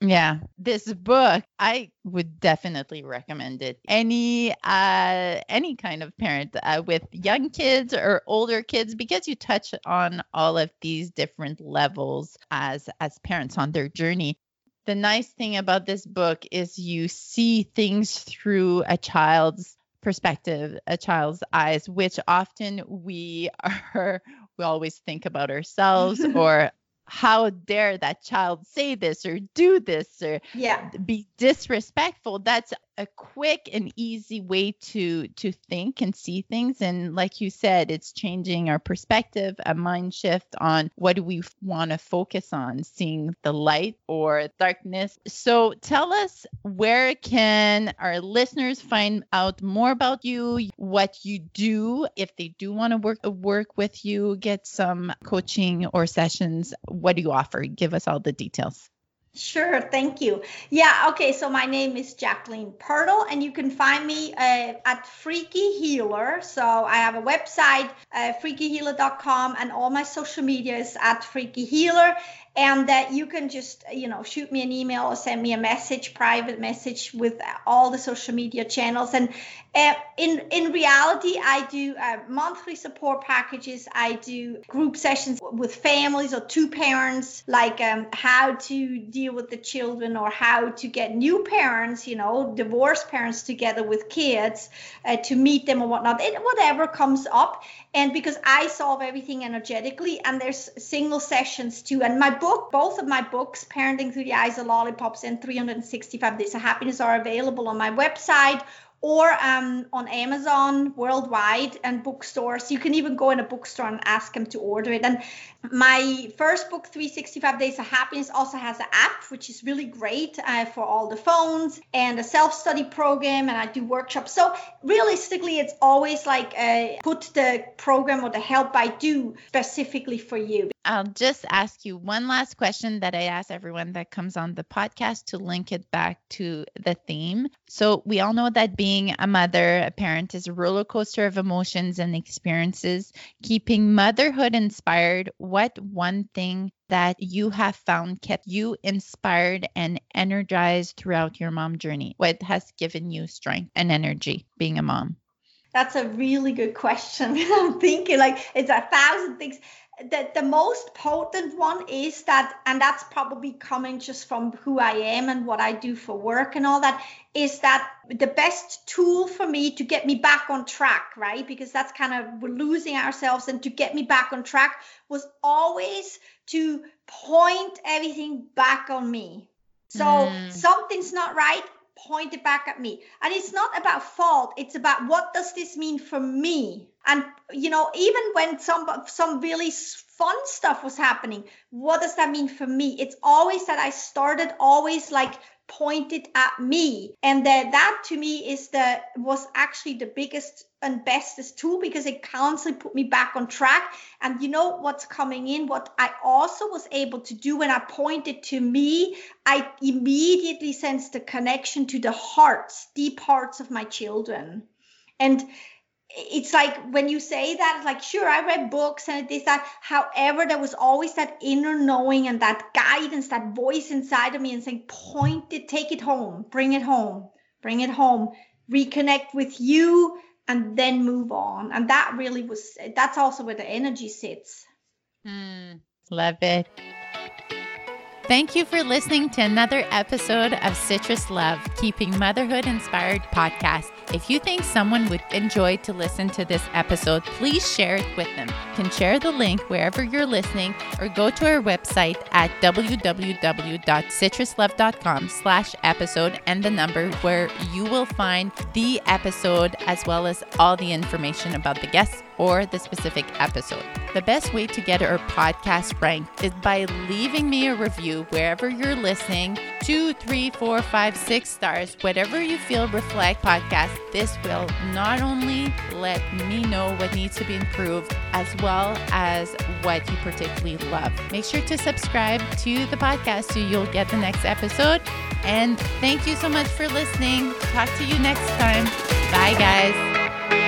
Yeah, this book I would definitely recommend it. Any uh any kind of parent uh, with young kids or older kids because you touch on all of these different levels as as parents on their journey. The nice thing about this book is you see things through a child's perspective, a child's eyes, which often we [LAUGHS] are we always think about ourselves [LAUGHS] or how dare that child say this or do this or yeah. be disrespectful that's a quick and easy way to to think and see things. And like you said it's changing our perspective a mind shift on what do we want to focus on seeing the light or darkness. So tell us where can our listeners find out more about you what you do if they do want to work work with you get some coaching or sessions? What do you offer? Give us all the details Sure, thank you. Yeah, okay, so my name is Jacqueline Pirtle, and you can find me uh, at Freaky Healer. So I have a website, uh, freakyhealer.com, and all my social media is at Freaky Healer and that you can just you know shoot me an email or send me a message private message with all the social media channels. And uh, in in reality i do uh, monthly support packages. I do group sessions with families or two parents like um, how to deal with the children or how to get new parents you know divorced parents together with kids uh, to meet them or whatnot. It, whatever comes up. And because i solve everything energetically and there's single sessions too. And my book, both of my books, Parenting Through the Eyes of Lollipops and 365 Days of Happiness, are available on my website or um, on Amazon worldwide and bookstores. You can even go in a bookstore and ask them to order it. And my first book, 365 Days of Happiness, also has an app, which is really great uh, for all the phones and a self study program. And I do workshops. So, realistically, it's always like uh, put the program or the help I do specifically for you. I'll just ask you one last question that I ask everyone that comes on the podcast to link it back to the theme. So, we all know that being a mother, a parent, is a roller coaster of emotions and experiences. Keeping motherhood inspired, what one thing that you have found kept you inspired and energized throughout your mom journey? What has given you strength and energy being a mom? That's a really good question. [LAUGHS] I'm thinking like it's a thousand things the, the most potent one is that and that's probably coming just from who i am and what i do for work and all that is that the best tool for me to get me back on track right? Because that's kind of we're losing ourselves and to get me back on track was always to point everything back on me. So mm. something's not right point it back at me. And it's not about fault it's about what does this mean for me? And you know even when some some really fun stuff was happening what does that mean for me? It's always that i started always like pointed at me. And that that to me is the was actually the biggest and bestest tool because it constantly put me back on track. And you know what's coming in? What i also was able to do when i pointed to me i immediately sensed the connection to the hearts deep hearts of my children. And it's like when you say that like sure i read books and this that. However there was always that inner knowing and that guidance that voice inside of me and saying point it take it home bring it home bring it home reconnect with you and then move on. And that really was that's also where the energy sits. Mm, love it. Thank you for listening to another episode of Citrus Love, Keeping Motherhood Inspired podcast. If you think someone would enjoy to listen to this episode, please share it with them. You can share the link wherever you're listening or go to our website at www.citruslove.com slash episode and the number where you will find the episode as well as all the information about the guests or the specific episode. The best way to get our podcast ranked is by leaving me a review wherever you're listening two, three, four, five, six stars, whatever you feel reflect podcast. This will not only let me know what needs to be improved as well as what you particularly love. Make sure to subscribe to the podcast so you'll get the next episode. And thank you so much for listening. Talk to you next time. Bye, guys.